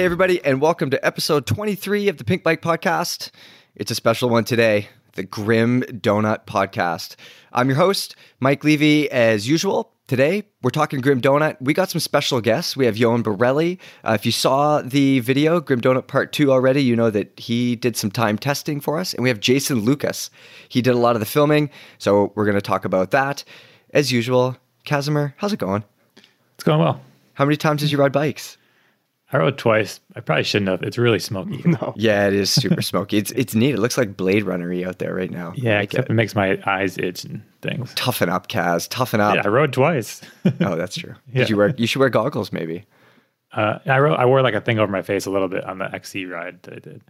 Hey, everybody, and welcome to episode 23 of the Pinkbike Podcast. It's a special one today, the Grim Donut Podcast. I'm your host, Mike Levy, as usual. Today, we're talking Grim Donut. We got some special guests. We have Yoann Barelli. Uh, if you saw the video, Grim Donut Part 2 already, you know that he did some time testing for us. And we have Jason Lucas. He did a lot of the filming, so we're going to talk about that. As usual, Casimir, how's it going? It's going well. How many times did you ride bikes? I rode twice. I probably shouldn't have. It's really smoky. No. Yeah, it is super smoky. It's it's neat. It looks like Blade Runner out there right now. Yeah, like except it. it makes my eyes itch and things. Toughen up, Kaz. Toughen up. Yeah, I rode twice. Oh, that's true. Yeah. Did you wear? You should wear goggles, maybe. uh, I rode. I wore like a thing over my face a little bit on the XC ride that I did.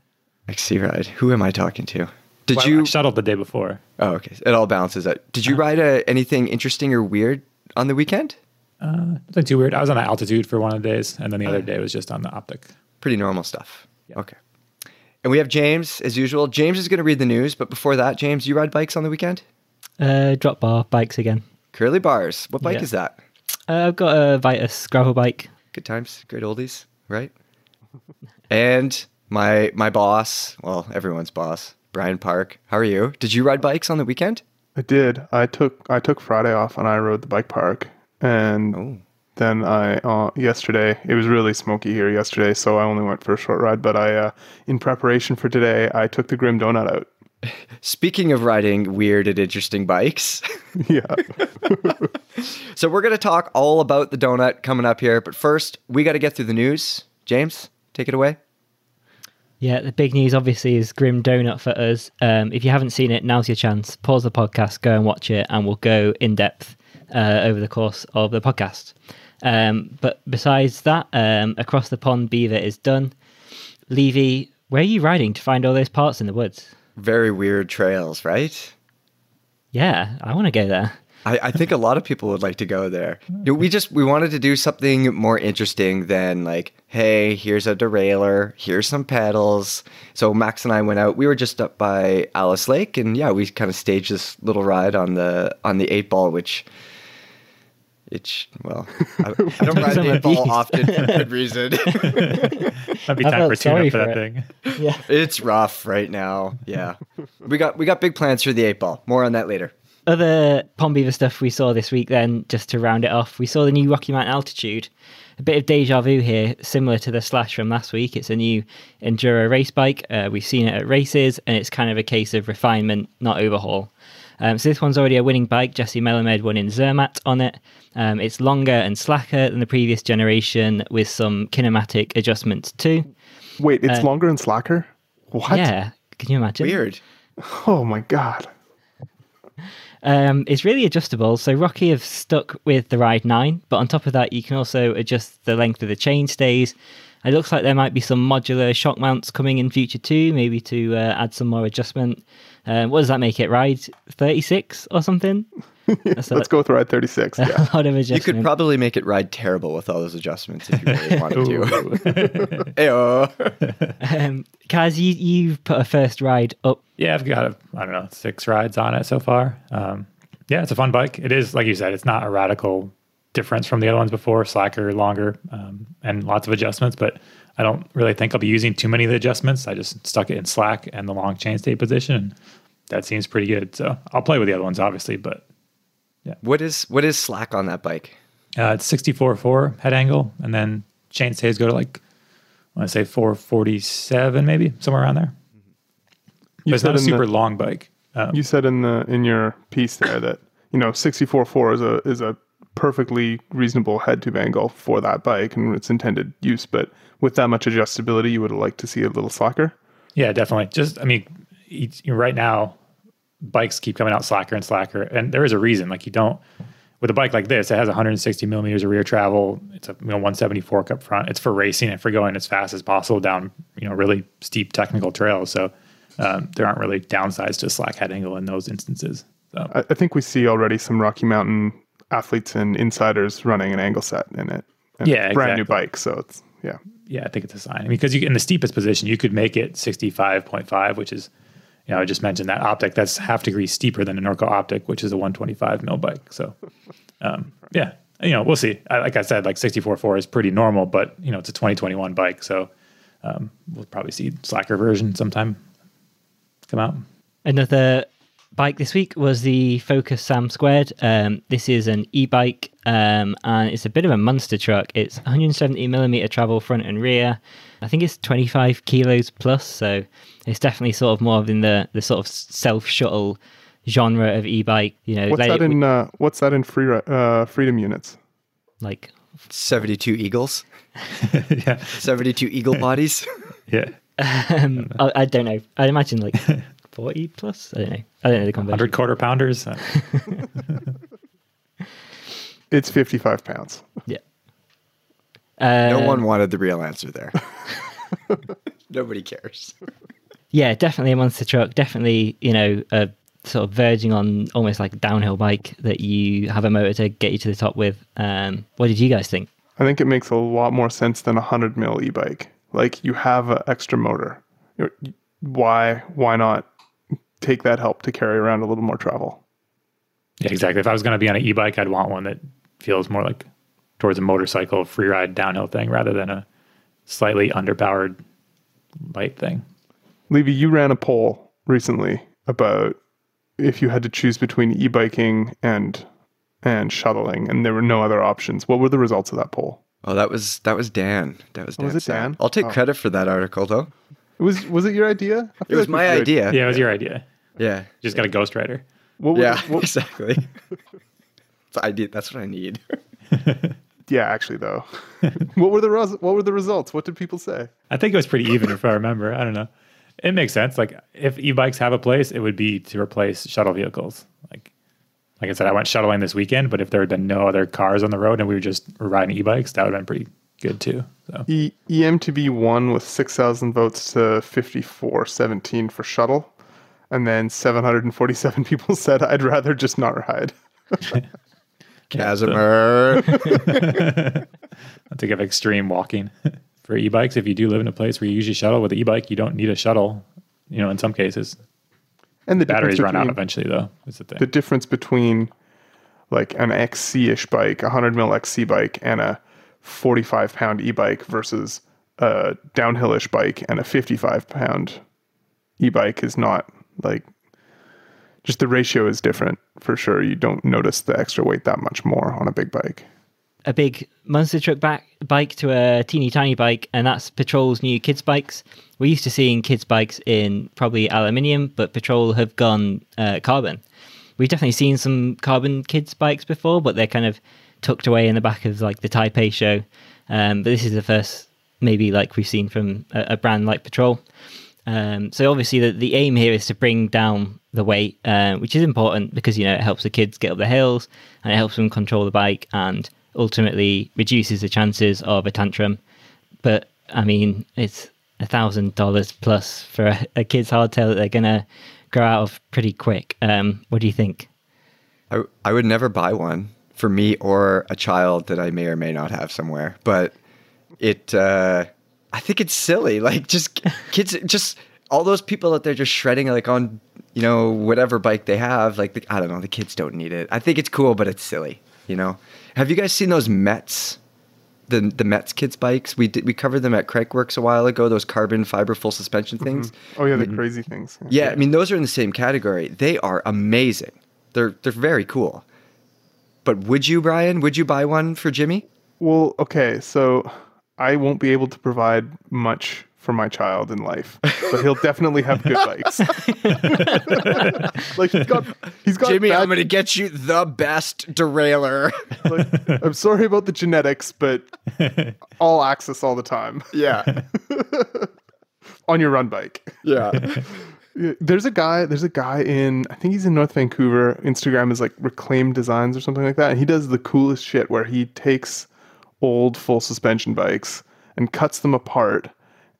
XC ride. Who am I talking to? Did Well, you? I shuttled the day before. oh, okay. It all balances out. Did Uh-huh. you ride uh anything interesting or weird on the weekend? Uh, nothing too weird. I was on the altitude for one of the days, and then the other day was just on the optic. Pretty normal stuff. Okay. And we have James as usual. James is going to read the news, but before that, James, you ride bikes on the weekend? Uh, drop bar bikes again. Curly bars. What bike Yeah. is that? Uh, I've got a Vitus gravel bike. Good times, great oldies, right? and my my boss, well, everyone's boss, Brian Park. How are you? Did you ride bikes on the weekend? I did. I took I took Friday off and I rode the bike park, and Oh. then I uh, yesterday it was really smoky here yesterday, so I only went for a short ride. But I, uh, in preparation for today, I took the Grim Donut out. Speaking of riding weird and interesting bikes, yeah, so we're going to talk all about the donut coming up here. But first, we got to get through the news. James, take it away. Yeah, the big news obviously is Grim Donut for us. Um, if you haven't seen it, now's your chance. Pause the podcast, go and watch it, and we'll go in depth uh, over the course of the podcast. Um, but besides that, um, across the pond, Beaver is done. Levy, where are you riding to find all those parts in the woods? Very weird trails, right? Yeah, I want to go there. I, I think a lot of people would like to go there. We just we wanted to do something more interesting than like, hey, here's a derailleur, here's some pedals. So Max and I went out. We were just up by Alice Lake, and yeah, we kind of staged this little ride on the on the eight ball, which. It's well, I, I don't ride the eight ball often for good reason. Might be I time felt for tune up for for that it. thing. Yeah. it's rough right now. Yeah, we got we got big plans for the eight ball. More on that later. other Pond Beaver stuff we saw this week, then, just to round it off, we saw the new Rocky Mountain Altitude. A bit of deja vu here, similar to the Slash from last week. It's a new Enduro race bike. Uh, we've seen it at races, and it's kind of a case of refinement, not overhaul. Um, so this one's already a winning bike. Jesse Melamed won in Zermatt on it. Um, it's longer and slacker than the previous generation, with some kinematic adjustments too. wait, it's Uh, longer and slacker. What? Yeah, can you imagine? Weird. Oh my god. Um, it's really adjustable. So Rocky have stuck with the Ride 9, but on top of that, you can also adjust the length of the chain stays. It looks like there might be some modular shock mounts coming in future too, maybe to uh, add some more adjustment. Um, what does that make it? Ride 36 or something? That's Let's go with ride thirty six. a Yeah. lot of You could probably make it ride terrible with all those adjustments if you really wanted to. Ayo. um, Kaz, you, you've put a first ride up. Yeah, I've got I don't know six rides on it so far. Um, yeah, it's a fun bike. It is like you said, it's not a radical difference from the other ones before, slacker, longer, um, and lots of adjustments. But I don't really think I'll be using too many of the adjustments. I just stuck it in slack and the long chain state position. And that seems pretty good. So I'll play with the other ones, obviously, but yeah. What is what is slack on that bike? uh, it's 64.4 head angle, and then chain stays go to like I want to say 447, maybe somewhere around there. You But it's not a super the- long bike. Um, You said in the in your piece there that you know sixty four four is a is a perfectly reasonable head tube angle for that bike and its intended use. But with that much adjustability, you would like to see a little slacker. Yeah, definitely. Just, I mean, each, you know, right now, bikes keep coming out slacker and slacker, and there is a reason. Like you don't with a bike like this, it has 160 millimeters of rear travel. It's a you know 170 fork up front. It's for racing and for going as fast as possible down you know really steep technical trails. So um, there aren't really downsides to slack head angle in those instances. So I, I think we see already some Rocky Mountain athletes and insiders running an angle set in it. Yeah, brand new bike, so it's yeah. Yeah, I think it's a sign. I mean, because you in the steepest position, you could make it 65.5, which is, you know, I just mentioned that optic. That's half degree steeper than a Norco optic, which is a 125 mil bike. So, um, yeah, you know, we'll see. I, like I said, like 64.4 is pretty normal, but you know, it's a 2021 bike, so um, we'll probably see slacker version sometime come out. Another bike this week was the Focus Sam Squared. Um, this is an e-bike, um, and it's a bit of a monster truck. It's 170 millimeter travel front and rear. I think it's 25 kilos plus, so it's definitely sort of more of in the the sort of self shuttle genre of e-bike. You know, What's like, that in? Uh, what's that in free uh, freedom units? like 72 eagles, yeah, 72 eagle bodies. yeah, um, I, I don't know. I imagine like 40 plus. I don't know. I don't know the conversion. hundred quarter pounders. It's 55 pounds. Yeah. no Um, one wanted the real answer there. Nobody cares. Yeah, definitely a monster truck. Definitely, you know, a sort of verging on almost like a downhill bike that you have a motor to get you to the top with. Um, what did you guys think? I think it makes a lot more sense than a 100 mil e-bike. Like you have an extra motor. You're- Why why not take that help to carry around a little more travel? yeah, exactly. If I was going to be on an e-bike, I'd want one that feels more like towards a motorcycle free ride downhill thing rather than a slightly underpowered light thing. Levy, you ran a poll recently about if you had to choose between e-biking and and shuttling, and there were no other options. What were the results of that poll? Oh, that was that was Dan. That was oh, Dan. was it Dan? I'll take Oh. credit for that article though. Was was it your idea? It was like my it's your idea. Yeah, it was your idea. Yeah. You just got a ghostwriter. What were, Yeah, what- exactly. It's idea. That's what I need. yeah, actually, though, what were the res- what were the results? What did people say? I think it was pretty even if I remember. I don't know. It makes sense. Like if e-bikes have a place, it would be to replace shuttle vehicles. Like like I said, I went shuttling this weekend, but if there had been no other cars on the road and we were just riding e-bikes, that would have been pretty good too. So E- EMTB won with 6,000 votes to 5417 for shuttle. And then 747 people said, I'd rather just not ride. Casimir. think of extreme walking for e-bikes, if you do live in a place where you usually shuttle with an e-bike, you don't need a shuttle. You know, in some cases, And the batteries difference run out eventually, though. Is the thing. The difference between like an XC-ish bike, a 100 mil XC bike, and a 45 pound e-bike versus a downhillish bike and a 55 pound e-bike is not like just the ratio is different for sure. You don't notice the extra weight that much more on a big bike. a big monster truck back bike to a teeny tiny bike, and that's Patrol's new kids bikes. We're used to seeing kids bikes in probably aluminium, but Patrol have gone uh, carbon. We've definitely seen some carbon kids bikes before, but they're kind of tucked away in the back of like the Taipei show. Um, but this is the first, maybe like we've seen from a, a brand like Patrol. Um, so obviously the, the aim here is to bring down the weight, uh, which is important because you know it helps the kids get up the hills and it helps them control the bike and ultimately reduces the chances of a tantrum. But I mean, it's a thousand dollars plus for a, a kid's hardtail that they're gonna grow out of pretty quick. Um, what do you think? I, I would never buy one for me or a child that I may or may not have somewhere. But it, uh, I think it's silly. Like just kids, just all those people out there just shredding like on, you know, whatever bike they have. Like the, I don't know, the kids don't need it. I think it's cool, but it's silly. You know, have you guys seen those Mets? The, the Mets kids bikes we did we covered them at Crankworx a while ago those carbon fiber full suspension things Oh yeah, the crazy things. yeah, I mean those are in the same category. They are amazing. They're they're very cool. But would you, Brian? Would you buy one for Jimmy? Well, okay, so I won't be able to provide much for my child in life, but he'll definitely have good bikes. like he's got, he's got. Jimmy, bad- I'm going to get you the best derailleur. like, I'm sorry about the genetics, but all access all the time yeah, on your run bike. yeah. There's a guy. There's a guy in. I think he's in North Vancouver. Instagram is like Reclaimed Designs or something like that. And he does the coolest shit where he takes old full suspension bikes and cuts them apart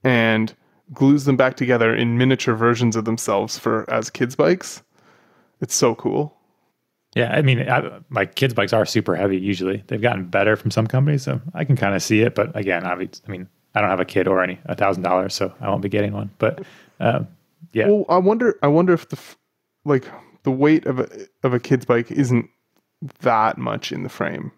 and glues them back together in miniature versions of themselves for as kids bikes. It's so cool. Yeah, I mean, I, like kids' bikes are super heavy. Usually, they've gotten better from some companies, so I can kind of see it. But again, I mean, I mean, I don't have a kid or any a thousand dollars, so I won't be getting one. But um, yeah, Well, I wonder. I wonder if the like the weight of a of a kid's bike isn't that much in the frame.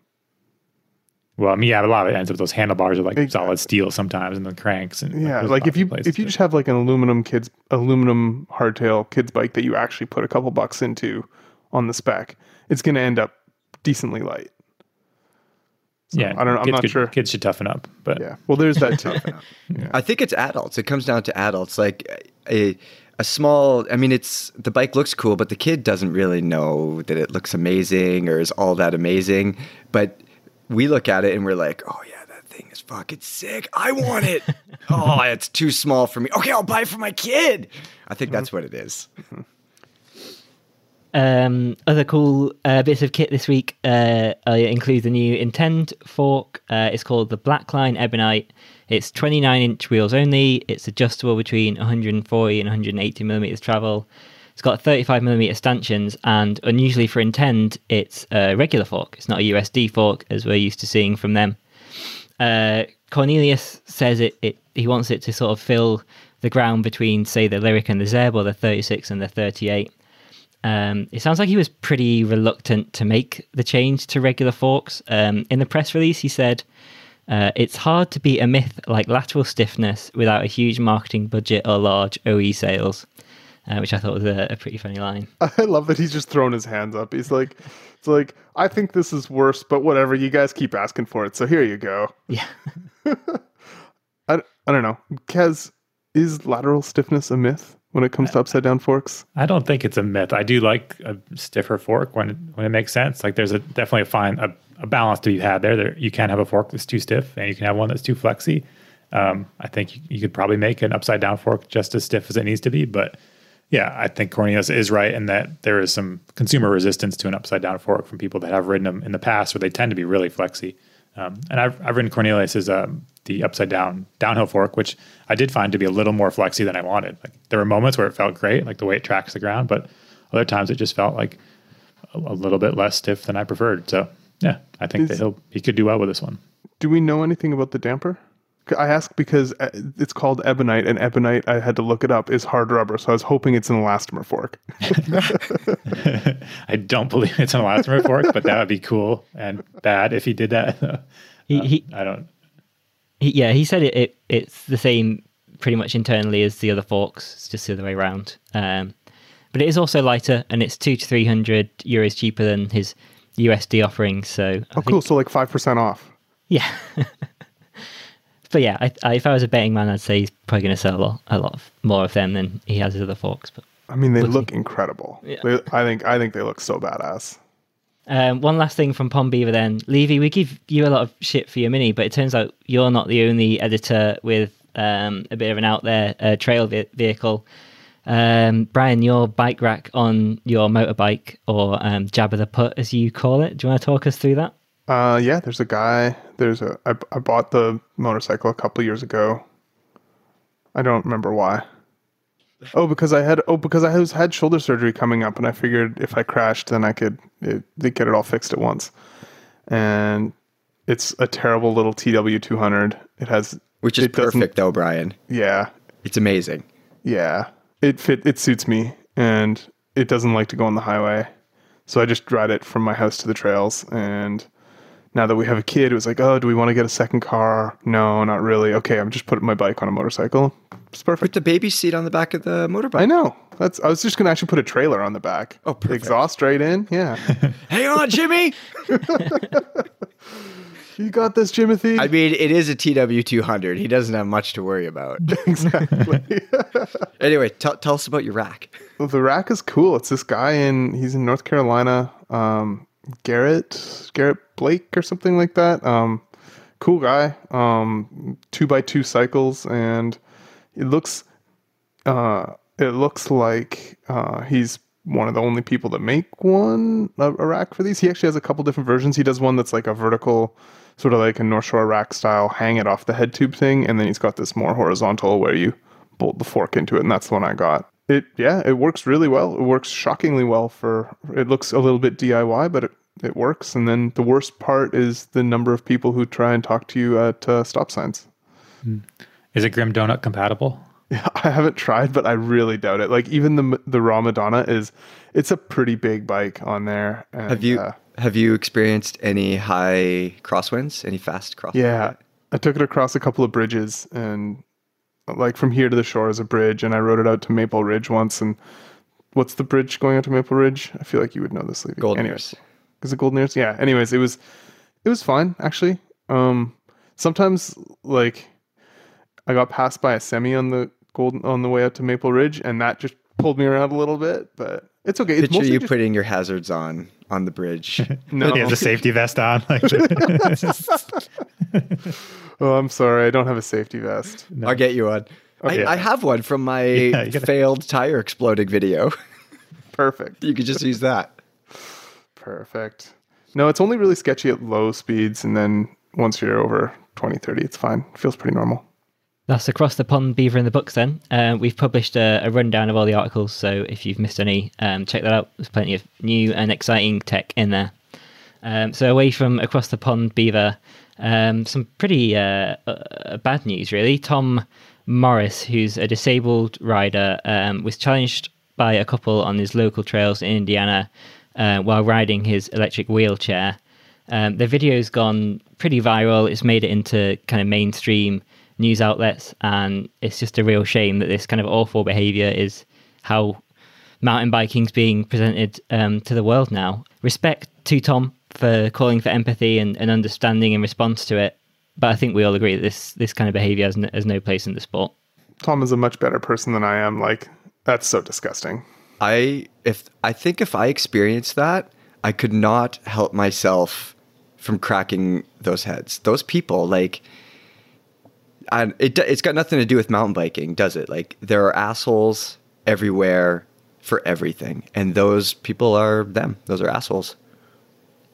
Well, I mean, yeah, a lot of it ends up those handlebars are like Exactly. solid steel sometimes, and the cranks and Yeah, there's like if you places if you just have like an aluminum kids aluminum hardtail kids bike that you actually put a couple bucks into on the spec, it's going to end up decently light. So, yeah, I don't know. I'm kids not could- sure. Kids should toughen up, but Yeah. Well, there's that too. I think it's adults. It comes down to adults. Like a a small. I mean, it's the bike looks cool, but the kid doesn't really know that it looks amazing or is all that amazing. But we look at it and we're like, oh yeah, that thing is fucking sick. I want it. oh, it's too small for me. Okay, I'll buy it for my kid. I think that's mm-hmm. what it is. Mm-hmm. Um, other cool uh, bits of kit this week uh, include the new Intend fork. Uh, it's called the Blackline Ebonite. It's 29 inch wheels only. It's adjustable between 140 and 180 millimeters travel. It's got 35 millimeter stanchions, and unusually for Intend, it's a regular fork. It's not a USD fork as we're used to seeing from them. Uh, Cornelius says it, it. He wants it to sort of fill the ground between, say, the Lyrik and the Zeb, or the 36 and the 38. Um, it sounds like he was pretty reluctant to make the change to regular forks. Um, in the press release, he said, uh, It's hard to beat a myth like lateral stiffness without a huge marketing budget or large OE sales, uh, which I thought was a, a pretty funny line. I love that he's just thrown his hands up. He's like, it's like, I think this is worse, but whatever. You guys keep asking for it, so here you go. Yeah. I, I don't know. Kaz, is lateral stiffness a myth when it comes to upside down forks? I don't think it's a myth. I do like a stiffer fork when it, when it makes sense. Like there's a definitely a fine a, a balance to be had there. There you can't have a fork that's too stiff, and you can have one that's too flexy. Um, I think you, you could probably make an upside down fork just as stiff as it needs to be. But yeah, I think Cornelius is right in that there is some consumer resistance to an upside down fork from people that have ridden them in the past, where they tend to be really flexy. Um, and I've, I've ridden Cornelius's um, the upside down downhill fork, which I did find to be a little more flexy than I wanted. Like there were moments where it felt great, like the way it tracks the ground, but other times it just felt like a, a little bit less stiff than I preferred. So yeah, I think that Is- he'll he could do well with this one. Do we know anything about the damper? I ask because uh, it's called ebonite, and ebonite, I had to look it up, is hard rubber. So I was hoping it's an elastomer fork. I don't believe it's an elastomer fork, but that would be cool and bad if he did that. He, he, I don't. he, yeah, he said it, it. It's the same pretty much internally as the other forks. It's just the other way around. Um, but it is also lighter, and it's two to three hundred euros cheaper than his USD offering. So, I Oh, think- cool. So like 5% off. yeah. But yeah, I, I, if I was a betting man, I'd say he's probably going to sell a lot, a lot of, more of them than he has his other forks. But I mean, they We'll look incredible. Yeah. They, I think I think they look so badass. Um, one last thing from Pond Beaver then. Levy, we give you a lot of shit for your mini, but it turns out you're not the only editor with um, a bit of an out there uh, trail ve- vehicle. Um, Brian, your bike rack on your motorbike, or um, Jabba the Putt as you call it. Do you want to talk us through that? Uh, yeah, there's a guy. There's a. I, I bought the motorcycle a couple years ago. I don't remember why. Oh, because I had oh because I was had shoulder surgery coming up, and I figured if I crashed, then I could it, they get it all fixed at once. And it's a terrible little TW two hundred. It has Which is perfect though, Brian. Yeah, It's amazing. yeah. It fit. It suits me, and it doesn't like to go on the highway. So I just ride it from my house to the trails. And now that we have a kid, it was like, oh, do we want to get a second car? No, not really. Okay, I'm just putting my bike on a motorcycle. It's perfect. Put the baby seat on the back of the motorbike. I know. That's. I was just gonna actually put a trailer on the back. Oh, perfect. Exhaust right in. Yeah. Hang on, Jimmy. you got this, Jimothy. I mean, it is a TW200. He doesn't have much to worry about. exactly. anyway, tell tell us about your rack. Well, the rack is cool. It's this guy in he's in North Carolina, um, Garrett Garrett Blake or something like that. Um, cool guy. Um, two by two cycles, and it looks uh, it looks like uh, he's one of the only people that make one a, a rack for these. He actually has a couple different versions. He does one that's like a vertical, sort of like a North Shore rack style, hang it off the head tube thing, and then he's got this more horizontal where you bolt the fork into it, and that's the one I got. It yeah, it works really well. It works shockingly well for. It looks a little bit DIY, but it it works. And then the worst part is the number of people who try and talk to you at uh, stop signs. Is it Grim Donut compatible? I haven't tried, but I really doubt it. Like even the the Raaw Madonna is, it's a pretty big bike on there. And, Have you uh, have you experienced any high crosswinds? Any fast crosswinds? yeah, I took it across a couple of bridges, and like from here to the shore is a bridge, and I rode it out to Maple Ridge once. And what's the bridge going out to Maple Ridge? I feel like you would know this, Levy. Golden Anyways, Ears. Is it Golden Ears? Yeah. Anyways, it was it was fine actually. Um, sometimes like I got passed by a semi on the golden on the way out to Maple Ridge, and that just pulled me around a little bit, but it's okay. It's Picture you just, putting your hazards on on the bridge. no. He has a safety vest on. Like, oh, I'm sorry, I don't have a safety vest. No. I'll get you one. Okay. I, I have one from my you gotta- failed tire exploding video. Perfect. you could just use that. Perfect. No, it's only really sketchy at low speeds, and then once you're over 20, 30, it's fine. It feels pretty normal. That's across the pond beaver in the books. Then uh, we've published a, a rundown of all the articles, so if you've missed any, um, check that out. There's plenty of new and exciting tech in there. Um, so away from across the pond beaver, um, some pretty uh, uh, bad news really. Tom Morris, who's a disabled rider, um, was challenged by a couple on his local trails in Indiana uh, while riding his electric wheelchair. Um, the video's gone pretty viral. It's made it into kind of mainstream news outlets, and it's just a real shame that this kind of awful behaviour is how mountain biking's being presented um, to the world now. Respect to Tom for calling for empathy and, and understanding in response to it, but I think we all agree that this this kind of behaviour has, n- has no place in the sport. Tom is a much better person than I am. Like, that's so disgusting. I if I think if I experienced that, I could not help myself from cracking those heads. Those people, like, and it it's got nothing to do with mountain biking, does it? Like, there are assholes everywhere for everything, and those people are them. Those are assholes.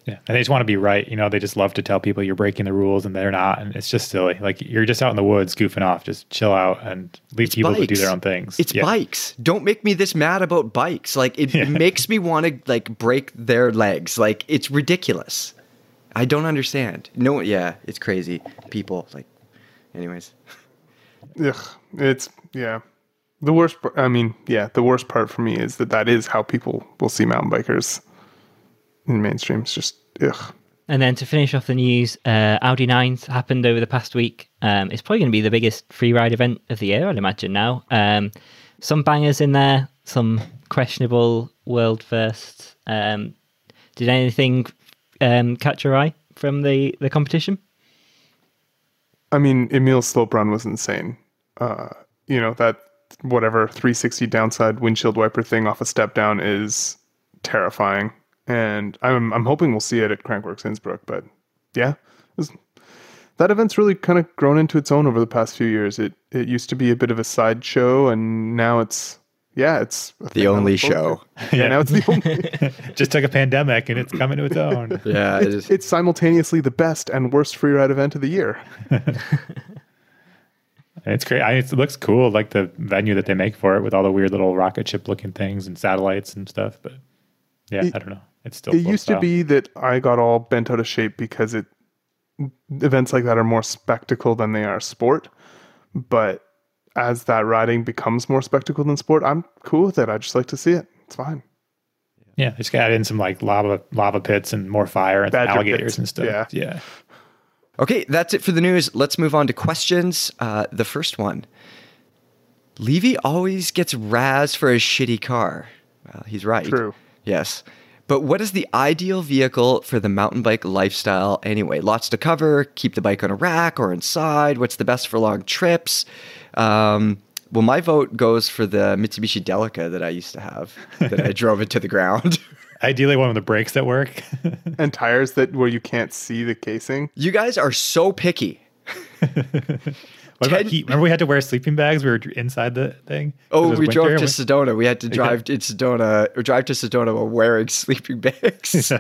yeah, and they just want to be right. You know, they just love to tell people you're breaking the rules and they're not, and it's just silly. Like you're just out in the woods goofing off. Just chill out and leave people to do their own things. It's Yeah. bikes. Don't make me this mad about bikes. Like it, it makes me want to like break their legs. Like it's ridiculous. I don't understand. No, yeah, it's crazy. People like, anyways. Ugh, it's yeah. The worst. par- I mean, yeah. The worst part for me is that that is how people will see mountain bikers in mainstream. It's just ugh. And then to finish off the news, uh, Audi 9s happened over the past week. Um, it's probably going to be the biggest free ride event of the year, I'd imagine now. Um, some bangers in there, some questionable world firsts. Um, did anything um, catch your eye from the, the competition? I mean, Emil's slope run was insane. Uh, you know that whatever 360 downside windshield wiper thing off a step down is terrifying, and I'm I'm hoping we'll see it at Crankworx Innsbruck. But yeah, was- that event's really kind of grown into its own over the past few years. It it used to be a bit of a sideshow, and now it's yeah, it's the only show. to. Yeah, now it's the only. just took a pandemic and it's coming to its own. Yeah, it is. it's simultaneously the best and worst free ride event of the year. It's great. I, it looks cool, like the venue that they make for it with all the weird little rocket ship looking things and satellites and stuff. But yeah, It- I don't know. It's still it used to be that I got all bent out of shape because it events like that are more spectacle than they are sport. But as that riding becomes more spectacle than sport, I'm cool with it. I just like to see it. It's fine. Yeah, just add in some like lava lava pits and more fire and alligators pits, and stuff. yeah. yeah. Okay, that's it for the news. Let's move on to questions. Uh, the first one Levy always gets razz for his shitty car. Well, he's right. True. Yes. But what is the ideal vehicle for the mountain bike lifestyle anyway? Lots to cover. Keep the bike on a rack or inside. What's the best for long trips? Um, well, my vote goes for the Mitsubishi Delica that I used to have that I drove into the ground. Ideally, one with the brakes that work. And tires that where you can't see the casing. You guys are so picky. What about heat? Remember we had to wear sleeping bags? We were inside the thing. Oh, It was we drove winter. to Sedona. We had to drive to Sedona or drive to Sedona while wearing sleeping bags.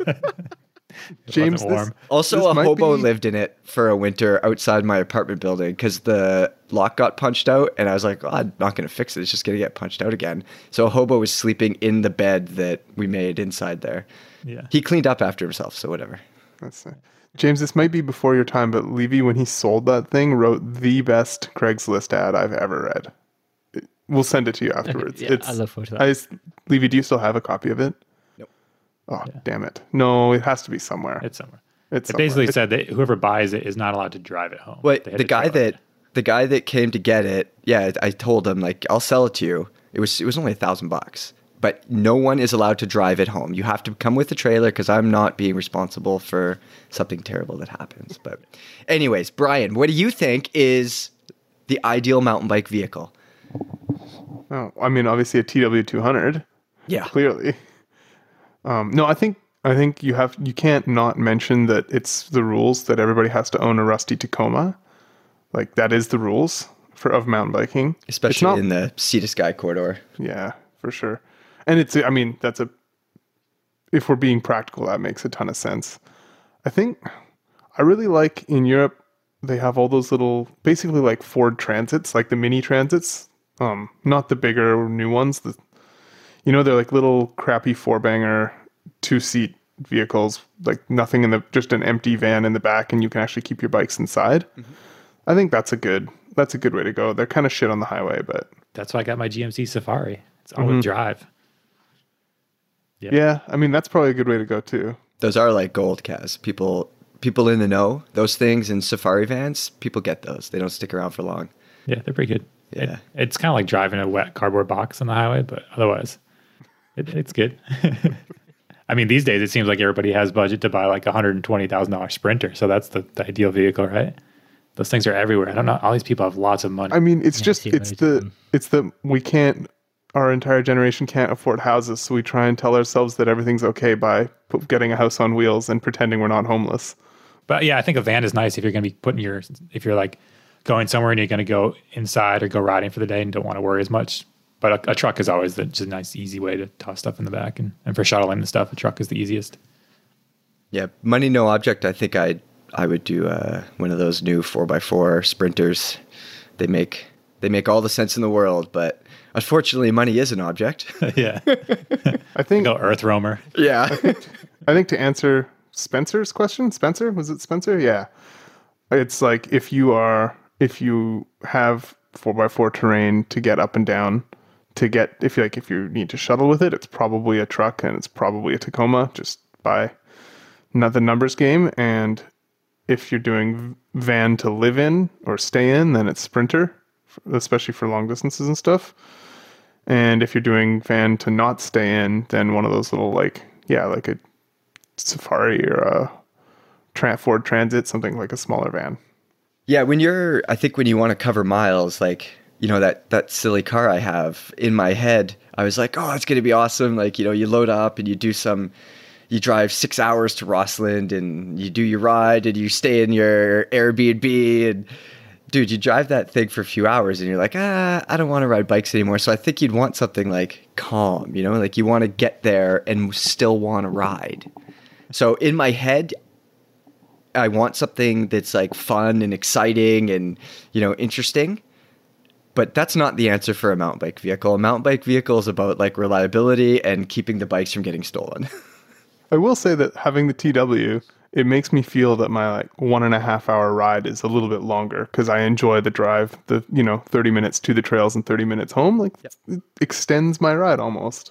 James, wasn't this, also, this a hobo be- lived in it for a winter outside my apartment building because the lock got punched out, and I was like, oh, "I'm not going to fix it. It's just going to get punched out again." So a hobo was sleeping in the bed that we made inside there. Yeah. He cleaned up after himself, so whatever. That's it. James, this might be before your time, but Levy, when he sold that thing, wrote the best Craigslist ad I've ever read. we'll send it to you afterwards. Yeah, it's, I look forward to that. I s- Levy, do you still have a copy of it? Nope. Oh, damn it. No, it has to be somewhere. It's somewhere. It's It somewhere. basically It- said that whoever buys it is not allowed to drive it home. Wait, the guy trailer it. that the guy that came to get it, yeah, I told him like I'll sell it to you. It was it was only a thousand bucks, but no one is allowed to drive it home. You have to come with the trailer because I'm not being responsible for something terrible that happens. But, anyways, Brian, what do you think is the ideal mountain bike vehicle? Oh, I mean, obviously a TW200. Yeah, clearly. Um, no, I think I think you have you can't not mention that it's the rules that everybody has to own a rusty Tacoma. Like that is the rules for of mountain biking, especially not- in the Sea to Sky corridor. yeah, for sure. And it's I mean that's a if we're being practical, that makes a ton of sense. I think I really like in Europe they have all those little basically like Ford Transits, like the mini Transits, um, not the bigger new ones. The you know they're like little crappy four banger two seat vehicles, like nothing in the just an empty van in the back, and you can actually keep your bikes inside. I think that's a good that's a good way to go. They're kind of shit on the highway, but That's why I got my GMC Safari. It's all Mm-hmm. drive. Yeah. yeah, I mean that's probably a good way to go too. Those are like gold, Kaz. People people in the know those things in safari vans. People get those. They don't stick around for long. Yeah, they're pretty good. Yeah. It- it's kind of like driving a wet cardboard box on the highway, but otherwise, it, it's good. I mean, these days it seems like everybody has budget to buy like a hundred and twenty thousand dollar Sprinter, so that's the, the ideal vehicle, right? Those things are everywhere. I don't know. All these people have lots of money. I mean, it's Yeah, just it's the them. it's the we can't our entire generation can't afford houses, so we try and tell ourselves that everything's okay by getting a house on wheels and pretending we're not homeless. But yeah, I think a van is nice if you're going to be putting your if you're like going somewhere and you're going to go inside or go riding for the day and don't want to worry as much. But a, a truck is always the, just a nice, easy way to toss stuff in the back, and, and for shuttling the stuff, a truck is the easiest. Yeah, money no object. I think I I would do uh, one of those new four x four sprinters. They make they make all the sense in the world, but unfortunately, money is an object. yeah, I think go EarthRoamer. yeah, I think to answer Spencer's question, Spencer was it Spencer? Yeah, it's like if you are if you have four by four terrain to get up and down, to get if you like if you need to shuttle with it, it's probably a truck and it's probably a Tacoma just by not the numbers game. And if you're doing van to live in or stay in, then it's Sprinter, especially for long distances and stuff. And if you're doing van to not stay in, then one of those little like yeah, like a Safari or a Tran Ford Transit, something like a smaller van. yeah. When you're, I think when you want to cover miles, like you know that that silly car I have in my head, I was like, oh, it's gonna be awesome. Like you know, you load up and you do some. You drive six hours to Rossland and you do your ride and you stay in your Airbnb and dude, you drive that thing for a few hours and you're like, ah, I don't want to ride bikes anymore. So I think you'd want something like calm, you know, like you want to get there and still want to ride. So in my head, I want something that's like fun and exciting and, you know, interesting. But that's not the answer for a mountain bike vehicle. A mountain bike vehicle is about like reliability and keeping the bikes from getting stolen. I will say that having the TW, it makes me feel that my like one and a half hour ride is a little bit longer because I enjoy the drive, the you know thirty minutes to the trails and thirty minutes home. Like it extends my ride almost.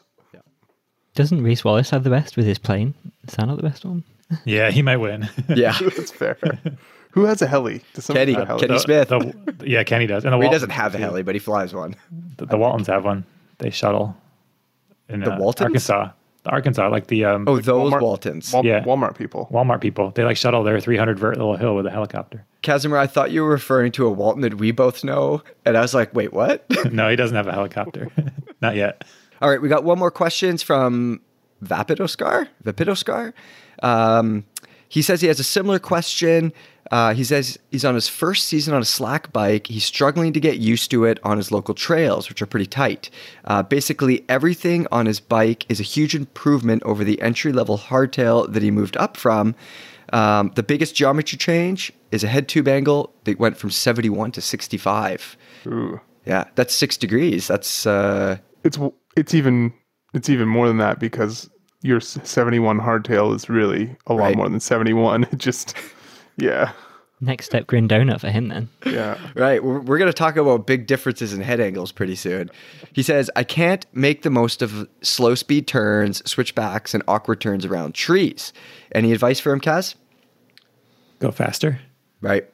Doesn't Reece Wallace have the best with his plane? Is that not the best one? Yeah, he might win. yeah. That's fair. Who has a heli? Does someone Kenny. a heli? Kenny The- Smith. the- yeah, Kenny does. And the He Waltons doesn't have a heli, but he flies one. The, the Waltons have one. They shuttle. In, The uh, Waltons? Arkansas. The Arkansas, like the um, Oh, those Walmart- Waltons. Wal- Yeah. Walmart people. Walmart people. They like shuttle their 300 vert little hill with a helicopter. Casimir, I thought you were referring to a Walton that we both know. And I was like, wait, what? no, he doesn't have a helicopter. Not yet. All right, we got one more questions from Vapidoscar. Vapidoscar. Um, he says he has a similar question. Uh, he says he's on his first season on a slack bike. He's struggling to get used to it on his local trails, which are pretty tight. Uh, basically, everything on his bike is a huge improvement over the entry level hardtail that he moved up from. Um, the biggest geometry change is a head tube angle that went from 71 to 65. Ooh. Yeah, that's six degrees. That's uh, It's it's even it's even more than that because your 71 hardtail is really a lot Right. more than 71. It just yeah. Next step, Grim Donut for him then. Yeah. Right. We're, we're going to talk about big differences in head angles pretty soon. He says, I can't make the most of slow speed turns, switchbacks, and awkward turns around trees. Any advice for him, Kaz? Go faster. Right.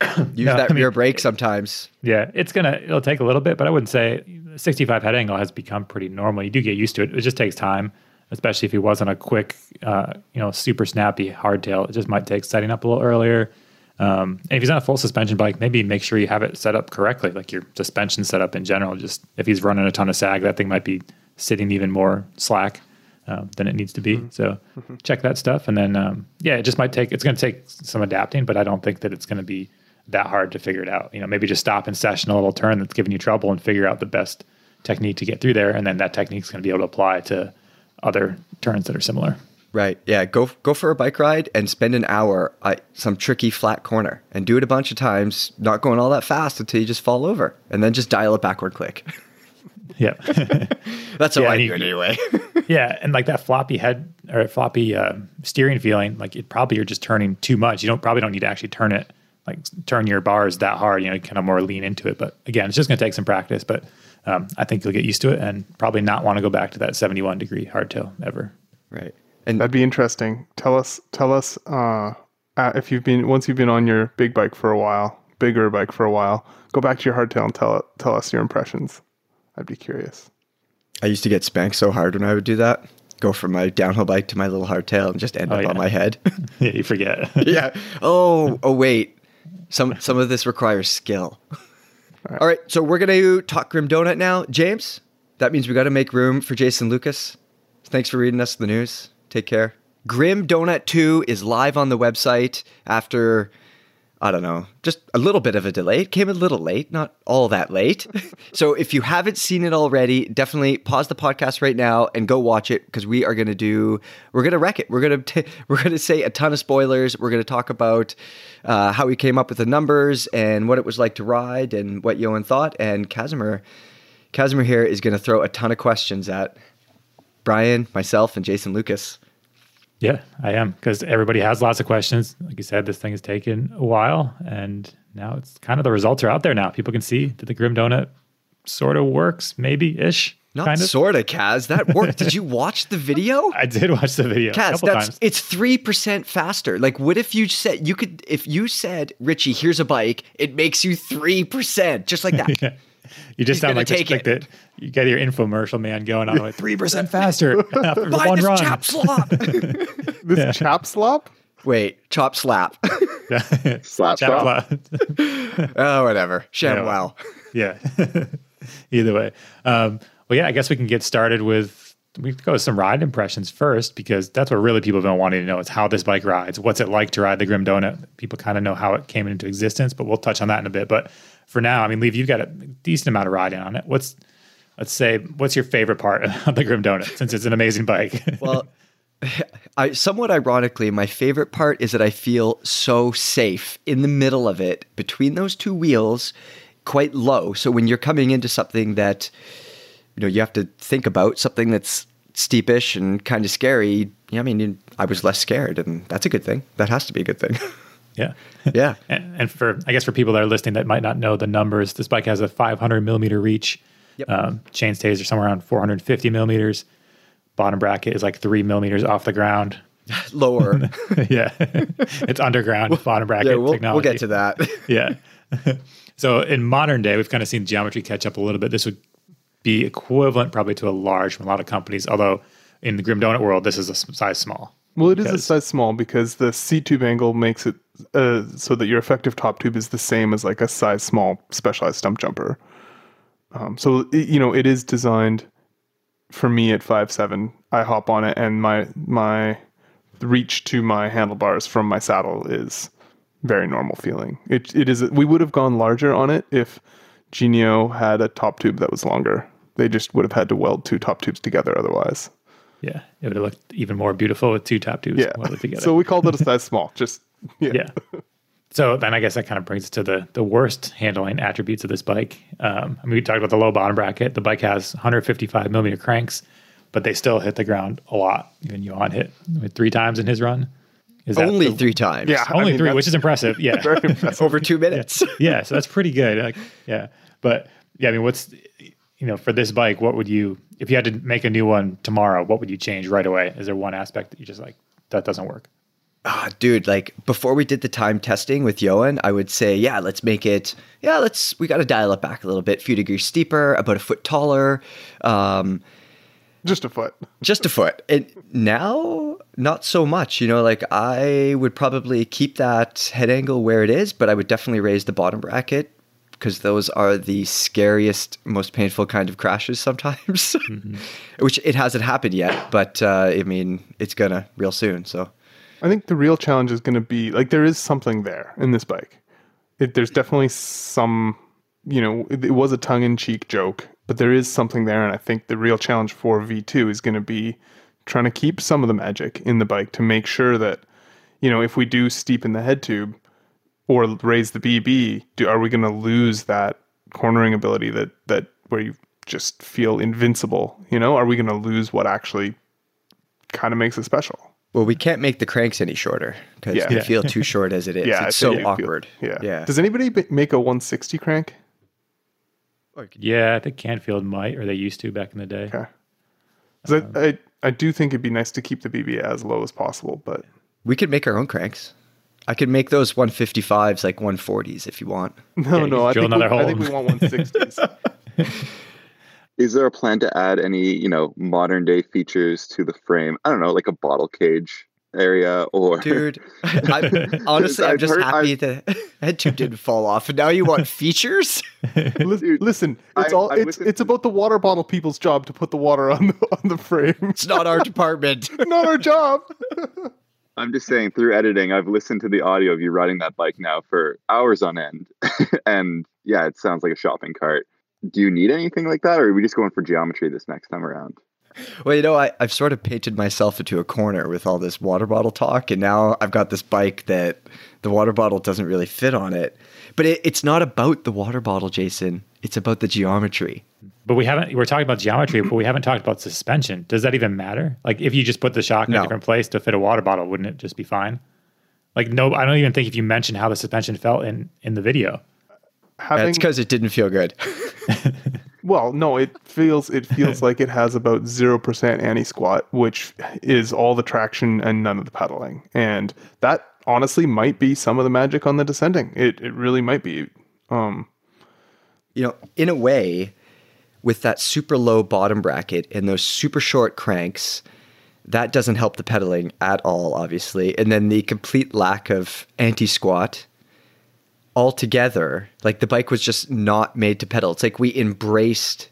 Use No, that I mean- rear brake sometimes. Yeah, it's gonna it'll take a little bit, but I wouldn't say 65 head angle has become pretty normal. You do get used to it. It just takes time, especially if he wasn't a quick, uh, you know, super snappy hardtail. It just might take setting up a little earlier. Um, and if he's on a full suspension bike, maybe make sure you have it set up correctly, like your suspension setup in general. Just if he's running a ton of sag, that thing might be sitting even more slack um, than it needs to be. So check that stuff, and then um, yeah, it just might take. It's going to take some adapting, but I don't think that it's going to be that hard to figure it out. You know, maybe just stop and session a little turn that's giving you trouble and figure out the best technique to get through there, and then that technique's going to be able to apply to other turns that are similar. Right. Yeah. Go go for a bike ride and spend an hour at some tricky flat corner and do it a bunch of times, not going all that fast until you just fall over, and then just dial it backward click. Yeah. That's how Yeah, I do it anyway. Yeah, and like that floppy head or floppy uh, steering feeling, like it probably you're just turning too much. You don't probably don't need to actually turn it, like turn your bars that hard. You know, kind of more lean into it. But again, it's just going to take some practice. But um, I think you'll get used to it and probably not want to go back to that 71 degree hardtail ever. right. And That'd be interesting. Tell us, tell us, uh, uh, if you've been once you've been on your big bike for a while, bigger bike for a while, go back to your hardtail and tell tell us your impressions. I'd be curious. I used to get spanked so hard when I would do that. Go from my downhill bike to my little hardtail and just end Oh, up yeah. on my head. yeah, you forget. yeah. Oh, oh wait. Some some of this requires skill. All right, so we're gonna talk Grim Donut now, James. That means we got to make room for Jason Lucas. Thanks for reading us the news. Take care. Grim Donut Two is live on the website after. I don't know, just a little bit of a delay. It came a little late, not all that late. so if you haven't seen it already, definitely pause the podcast right now and go watch it because we are going to do, we're going to wreck it. We're going to, we're going to say a ton of spoilers. We're going to talk about uh, how we came up with the numbers and what it was like to ride and what Yoann thought. And Casimir, Casimir here is going to throw a ton of questions at Brian, myself, and Jason Lucas. Yeah, I am because everybody has lots of questions. Like you said, this thing has taken a while, and now it's kind of the results are out there now. People can see that the Grim Donut sort of works, maybe ish. Not kind of. sort of, Kaz. That worked. Did you watch the video? I did watch the video a Kaz, that's times. it's three percent faster. Like, what if you said you could? If you said, Richie, here's a bike, it makes you three percent, just like that. Yeah. You just He's sound gonna like, this, take like it. that. You get your infomercial man going on like three percent faster after Buy one this run. chap slop. This chap slop, Wait, chop slap. Slap Chap slop. slap. oh, whatever. Sham wow. yeah. Either way. Um, well, yeah, I guess we can get started with we go with some ride impressions first because that's what really people have been wanting to know is how this bike rides. What's it like to ride the Grim Donut? People kind of know how it came into existence, but we'll touch on that in a bit. But for now, I mean, Levy, you've got a decent amount of riding on it. What's let's say what's your favorite part of the Grim Donut since it's an amazing bike? Well, I somewhat ironically, my favorite part is that I feel so safe in the middle of it between those two wheels, quite low. So when you're coming into something that you know you have to think about something that's steepish and kind of scary. Yeah, I mean, I was less scared, and that's a good thing. That has to be a good thing. yeah. yeah. And, and for I guess for people that are listening that might not know the numbers, this bike has a 500 millimeter reach. Yep. Um, chain stays are somewhere around 450 millimeters. Bottom bracket is like three millimeters off the ground. Lower. yeah, it's underground bottom bracket yeah, we'll, technology. we'll get to that. yeah. so in modern day, we've kind of seen geometry catch up a little bit. This would be equivalent probably to a large from a lot of companies, although in the Grim Donut world, this is a size small. Well, it is a size small because the seat tube angle makes it uh, so that your effective top tube is the same as like a size small specialized Stumpjumper. Um, so it, you know it is designed for me at five seven. I hop on it and my my reach to my handlebars from my saddle is very normal feeling. It it is. We would have gone larger on it if Genio had a top tube that was longer. They just would have had to weld two top tubes together otherwise. Yeah, it would have looked even more beautiful with two top tubes Yeah. welded together. So we called it a size small. Just yeah. yeah. So then I guess that kind of brings us to the the worst handling attributes of this bike. Um, I mean, we talked about the low bottom bracket. The bike has 155 millimeter cranks, but they still hit the ground a lot. Even Yoann hit three times in his run. Is that Only the- three times. Yeah. I Only mean, three, which is impressive. Yeah. very impressive. Over two minutes. yeah, so that's pretty good. Like, yeah, but yeah, I mean, what's you know for this bike? What would you if you had to make a new one tomorrow? What would you change right away? Is there one aspect that you just like that doesn't work? Ah, dude, like before we did the time testing with Yoann, I would say, yeah, let's make it, yeah, let's, we got to dial it back a little bit, few degrees steeper, about a foot taller, um, Just a foot. just a foot. And now, not so much. You know, like I would probably keep that head angle where it is, but I would definitely raise the bottom bracket because those are the scariest, most painful kind of crashes sometimes. Which it hasn't happened yet, but uh, I mean, it's gonna real soon. So. I think the real challenge is going to be like there is something there in this bike. It, there's definitely some, you know, it, it was a tongue in cheek joke, but there is something there. And I think the real challenge for V2 is going to be trying to keep some of the magic in the bike to make sure that, you know, if we do steepen the head tube or raise the BB, do, are we going to lose that cornering ability that, that where you just feel invincible? You know, are we going to lose what actually kind of makes it special? Well, we can't make the cranks any shorter because Yeah. they Yeah. feel too short as it is. Yeah, it's so think it feel- awkward. yeah. yeah. Does anybody b- make a 160 crank? Oh, yeah, I think Canfield might, or they used to back in the day. Okay. 'Cause I, um, I I do think it'd be nice to keep the BB as low as possible, but we could make our own cranks. I could make those 155s like 140s if you want. no, you no. I think, we, I think we want 160s. Is there a plan to add any, you know, modern day features to the frame? I don't know, like a bottle cage area or Dude, I, honestly, I'm just heard- happy I've- the head tube didn't fall off. And now you want features? Dude, Listen, it's I- all I it's listened it's about the water bottle people's job to put the water on the on the frame. It's not our department. not our job. I'm just saying through editing, I've listened to the audio of you riding that bike now for hours on end. and yeah, it sounds like a shopping cart. Do you need anything like that, or are we just going for geometry this next time around? Well, you know, I, I've sort of painted myself into a corner with all this water bottle talk, and now I've got this bike that the water bottle doesn't really fit on it. But it, it's not about the water bottle, Jason. It's about the geometry. But we haven't. We're talking about geometry, but we haven't talked about suspension. Does that even matter? Like, if you just put the shock in No. a different place to fit a water bottle, wouldn't it just be fine? Like, no, I don't even think if you mentioned how the suspension felt in in the video. Having That's because it didn't feel good. well, no, it feels it feels like it has about zero percent anti squat, which is all the traction and none of the pedaling, and that honestly might be some of the magic on the descending. It it really might be. Um, you know, in a way, with that super low bottom bracket and those super short cranks, that doesn't help the pedaling at all, obviously. And then the complete lack of anti squat altogether, like the bike was just not made to pedal. It's like we embraced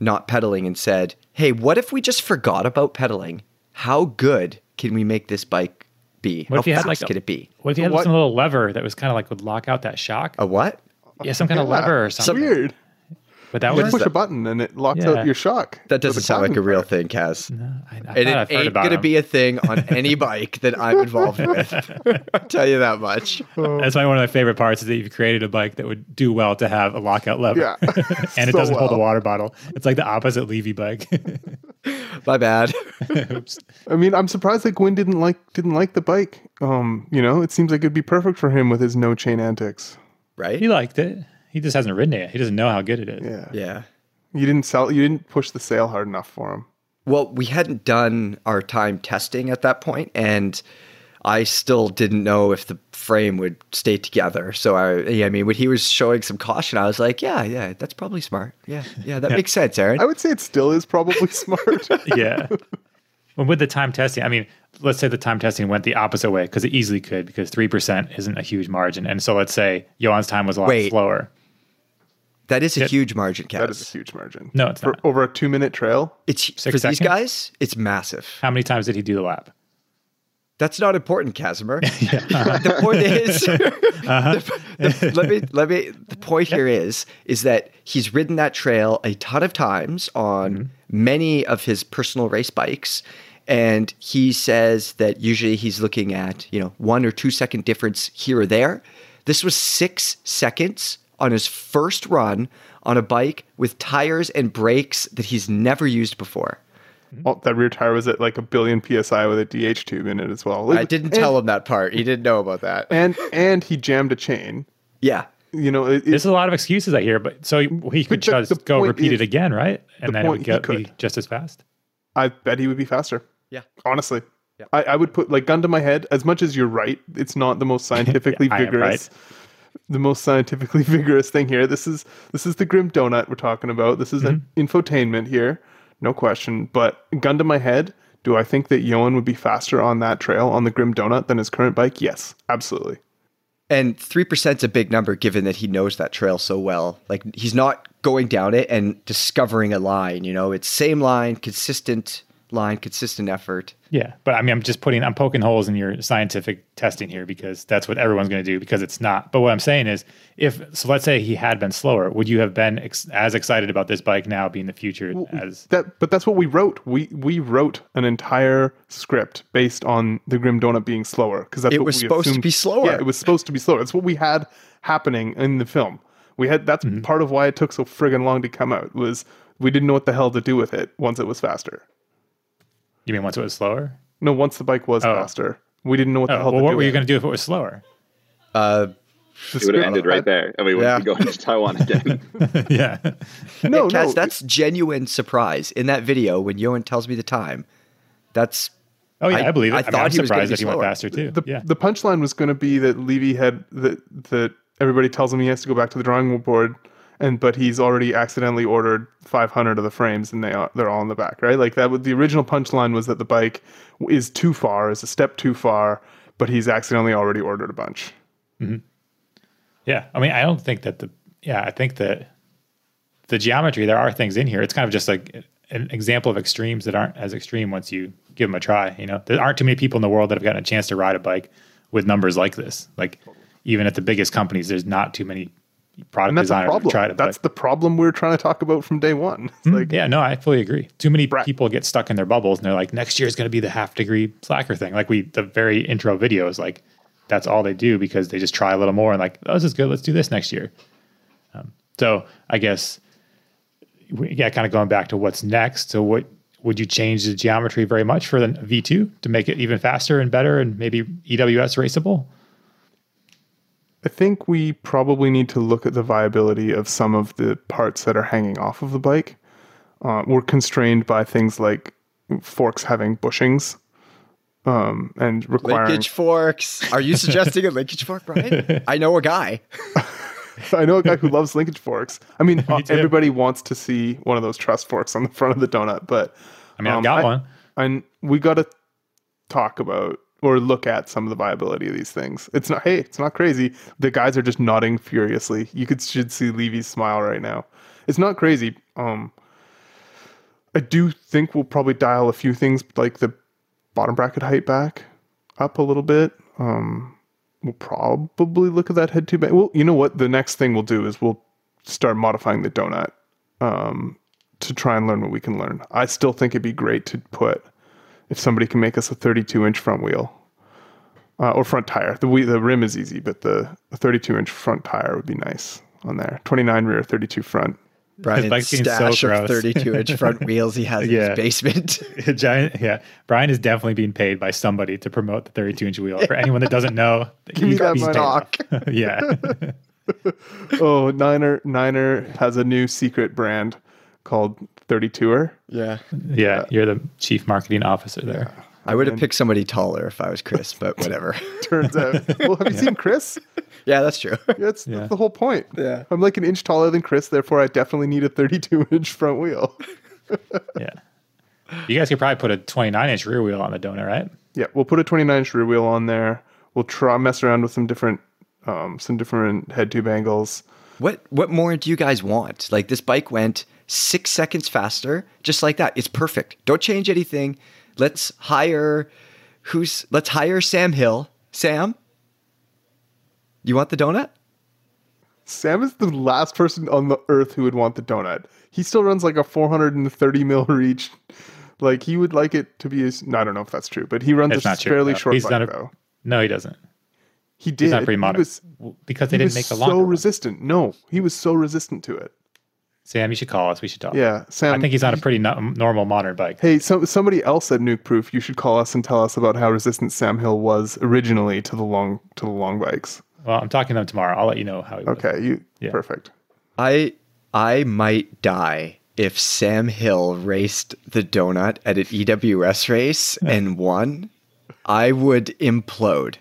not pedaling and said, hey, what if we just forgot about pedaling? How good can we make this bike be? What How if you had fast like a- can it be? What if you had What- some little lever that was kind of like would lock out that shock? A what? yeah, some kind of yeah, lever or it's something. weird. But that You was push a button and it locks Yeah. out your shock. That doesn't sound like a real part. thing, Kaz. I, I and it ain't gonna them. be a thing on any bike that I'm involved with. I'll tell you that much. That's my one of my favorite parts is that you've created a bike that would do well to have a lockout lever. Yeah. and it doesn't hold a water bottle. It's like the opposite Levy bike. My bad. Oops. I mean, I'm surprised that Gwin didn't like didn't like the bike. Um, you know, it seems like it'd be perfect for him with his no chain antics. Right? He liked it. He just hasn't ridden it yet. He doesn't know how good it is. Yeah. Yeah. You didn't sell. You didn't push the sale hard enough for him. Well, we hadn't done our time testing at that point, and I still didn't know if the frame would stay together. So I, yeah, I mean, when he was showing some caution, I was like, yeah, yeah, that's probably smart. Yeah, yeah, that makes sense, Aaron. I would say it still is probably smart. yeah. Well, with the time testing, I mean, let's say the time testing went the opposite way because it easily could because 3% isn't a huge margin. And so let's say Yoann's time was a lot Wait. slower. That is a Yeah. huge margin, Kaz. that is a huge margin. No, it's for not. over a two minute trail. It's Six for these guys. It's massive. How many times did he do the lap? That's not important, Kazimer. the point is, uh-huh. the- the- let me let me. The point here is is that he's ridden that trail a ton of times on mm-hmm. many of his personal race bikes, and he says that usually he's looking at you know one or two second difference here or there. This was six seconds on his first run on a bike with tires and brakes that he's never used before. all, that rear tire was at like a billion psi with a DH tube in it as well. I didn't tell him that part. He didn't know about that. and and he jammed a chain. Yeah. You know, it, it- There's a lot of excuses I hear, but so he could the- just the go repeat is- it again, right? And the then it would point he get be could. just as fast. I bet he would be faster. Yeah. Honestly. Yeah. I, I would put like gun to my head, as much as you're right, it's not the most scientifically I am vigorous the most scientifically vigorous thing here. This is this is the grim donut we're talking about. This is an Mm-hmm. infotainment here. No question. But gun to my head, do I think that Yoann would be faster on that trail on the grim donut than his current bike? Yes, absolutely. And 3% is a big number given that he knows that trail so well. Like he's not going down it and discovering a line, you know, it's same line, consistent line, consistent effort. Yeah, but I mean, I'm just putting, I'm poking holes in your scientific testing here because that's what everyone's going to do because it's not. But what I'm saying is, if so, let's say he had been slower, would you have been ex- as excited about this bike now being the future as? That but that's what we wrote. We we wrote an entire script based on the grim donut being slower because that's It what was we supposed to be slower. Yeah, it was supposed to be slower. It's what we had happening in the film. We had that's Mm-hmm. part of why it took so friggin' long to come out was we didn't know what the hell to do with it once it was faster. You mean once it was slower? No, once the bike was Oh. faster, we didn't know what the Oh, hell well, to what do were you with going to do if it was slower? Uh, The It would have script ended right there, and we wouldn't Yeah. be going to Taiwan again. yeah, No, Kaz, no, that's genuine surprise in that video when Yoann tells me the time. That's oh yeah, I, I- believe it. I I, mean, thought I'm he was gonna surprised be that he went slower. faster too. the yeah, the punchline was going to be that Levy had that that everybody tells him he has to go back to the drawing board, and but he's already accidentally ordered 500 of the frames, and they are they're all in the back, right? Like that. would The original punchline was that the bike is too far, is a step too far, but he's accidentally already ordered a bunch. Mm-hmm. yeah. I mean, I don't think that the yeah. I think that the geometry there are things in here. It's kind of just like an example of extremes that aren't as extreme once you give them a try. You know, there aren't too many people in the world that have gotten a chance to ride a bike with numbers like this. Like even at the biggest companies, there's not too many product And that's a problem. tried it. That's the problem we are trying to talk about from day one. It's like yeah, no, I fully agree. Too many Right. people get stuck in their bubbles and they're like, next year is going to be the half degree slacker thing. Like we, the very intro video is like, that's all they do because they just try a little more and like, oh, this is good. Let's do this next year. Um, so I guess, we, yeah, kind of going back to what's next. So what would you change the geometry very much for the V2 to make it even faster and better and maybe EWS raceable? I think we probably need to look at the viability of some of the parts that are hanging off of the bike. Uh, we're constrained by things like forks having bushings um, and requiring. linkage forks. Are you suggesting a linkage fork, Brian? I know a guy. I know a guy who loves linkage forks. I mean, uh, too. everybody wants to see one of those truss forks on the front of the donut, but I mean, I've Um, got I- one. and we got to talk about or look at some of the viability of these things. It's not hey, it's not crazy. The guys are just nodding furiously. You could should see Levy's smile right now. It's not crazy. Um I do think we'll probably dial a few things like the bottom bracket height back up a little bit. Um we'll probably look at that head tube. Well, you know what? The next thing we'll do is we'll start modifying the donut um, to try and learn what we can learn. I still think it'd be great to put if somebody can make us a 32 inch front wheel uh, or front tire. The wheel, the rim is easy, but the, the 32 inch front tire would be nice on there. 29 rear, 32 front. Brian's bike's getting so stash of 32 inch front wheels he has in his basement. Giant, yeah. Brian is definitely being paid by somebody to promote the 32 inch wheel. For anyone that doesn't know, Give me that being money. yeah, Oh, Niner Niner has a new secret brand called 32er. yeah. yeah. You're the chief marketing officer there. I would have picked somebody taller if I was Chris, but whatever. Turns out. well, have you seen Chris? yeah, that's true. That's, Yeah. that's the whole point. Yeah. I'm like an inch taller than Chris, therefore I definitely need a 32 inch front wheel. Yeah. You guys could probably put a 29 inch rear wheel on the donut, right? Yeah, we'll put a 29 inch rear wheel on there. We'll try mess around with some different um, some different head tube angles. What what more do you guys want? Like this bike went six seconds faster, just like that. It's perfect. Don't change anything. Let's hire who's let's hire Sam Hill. Sam, you want the donut? Sam is the last person on the earth who would want the donut. He still runs like a 430 mil reach. Like he would like it to be his. no, I don't know if that's true, but he runs It's a not true. fairly No, short he's bike done it- though. No, he doesn't. He did. He's not pretty He modern was, because they he didn't was make the long. so longer. one. resistant. No, he was so resistant to it. Sam, you should call us. We should talk. Yeah, Sam. I think he's on a pretty no- normal modern bike. Hey, so, somebody else at Nukeproof, you should call us and tell us about how resistant Sam Hill was originally to the long to the long bikes. Well, I'm talking to them tomorrow. I'll let you know how he was. Okay, you Yeah. perfect. I I might die if Sam Hill raced the donut at an EWS race and won. I would implode.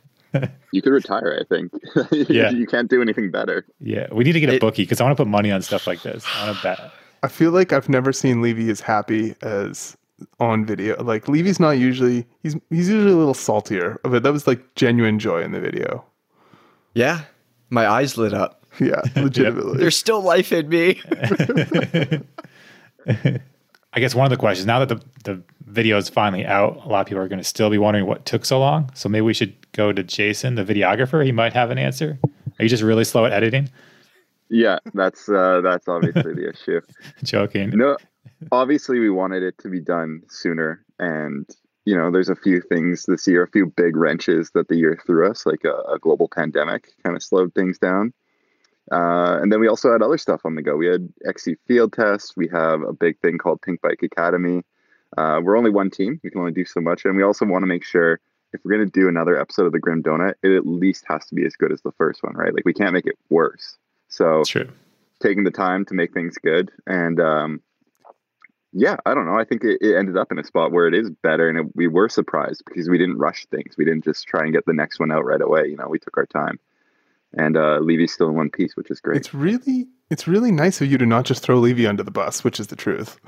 You could retire, I think. Yeah. you can't do anything better. Yeah, we need to get a It- bookie because I want to put money on stuff like this. I want to bet. I feel like I've never seen Levy as happy as on video. Like Levy's not usually he's he's usually a little saltier, but that was like genuine joy in the video. Yeah, my eyes lit up. Yeah, legitimately. There's still life in me. I guess one of the questions now that the the video is finally out, a lot of people are going to still be wondering what took so long. So maybe we should go to Jason, the videographer. He might have an answer. Are you just really slow at editing? Yeah, that's uh, that's obviously the issue. Joking. No, obviously we wanted it to be done sooner, and you know, there's a few things this year, a few big wrenches that the year threw us, like a, a global pandemic, kind of slowed things down. Uh, and then we also had other stuff on the go. We had XC field tests. We have a big thing called Pinkbike Academy. Uh, we're only one team. We can only do so much, and we also want to make sure if we're going to do another episode of the Grim Donut, it at least has to be as good as the first one, right? Like we can't make it worse. So true. taking the time to make things good. And um, yeah, I don't know. I think it, it ended up in a spot where it is better, and it, we were surprised because we didn't rush things. We didn't just try and get the next one out right away. You know, we took our time. And uh, Levy's still in one piece, which is great. It's really it's really nice of you to not just throw Levy under the bus, which is the truth.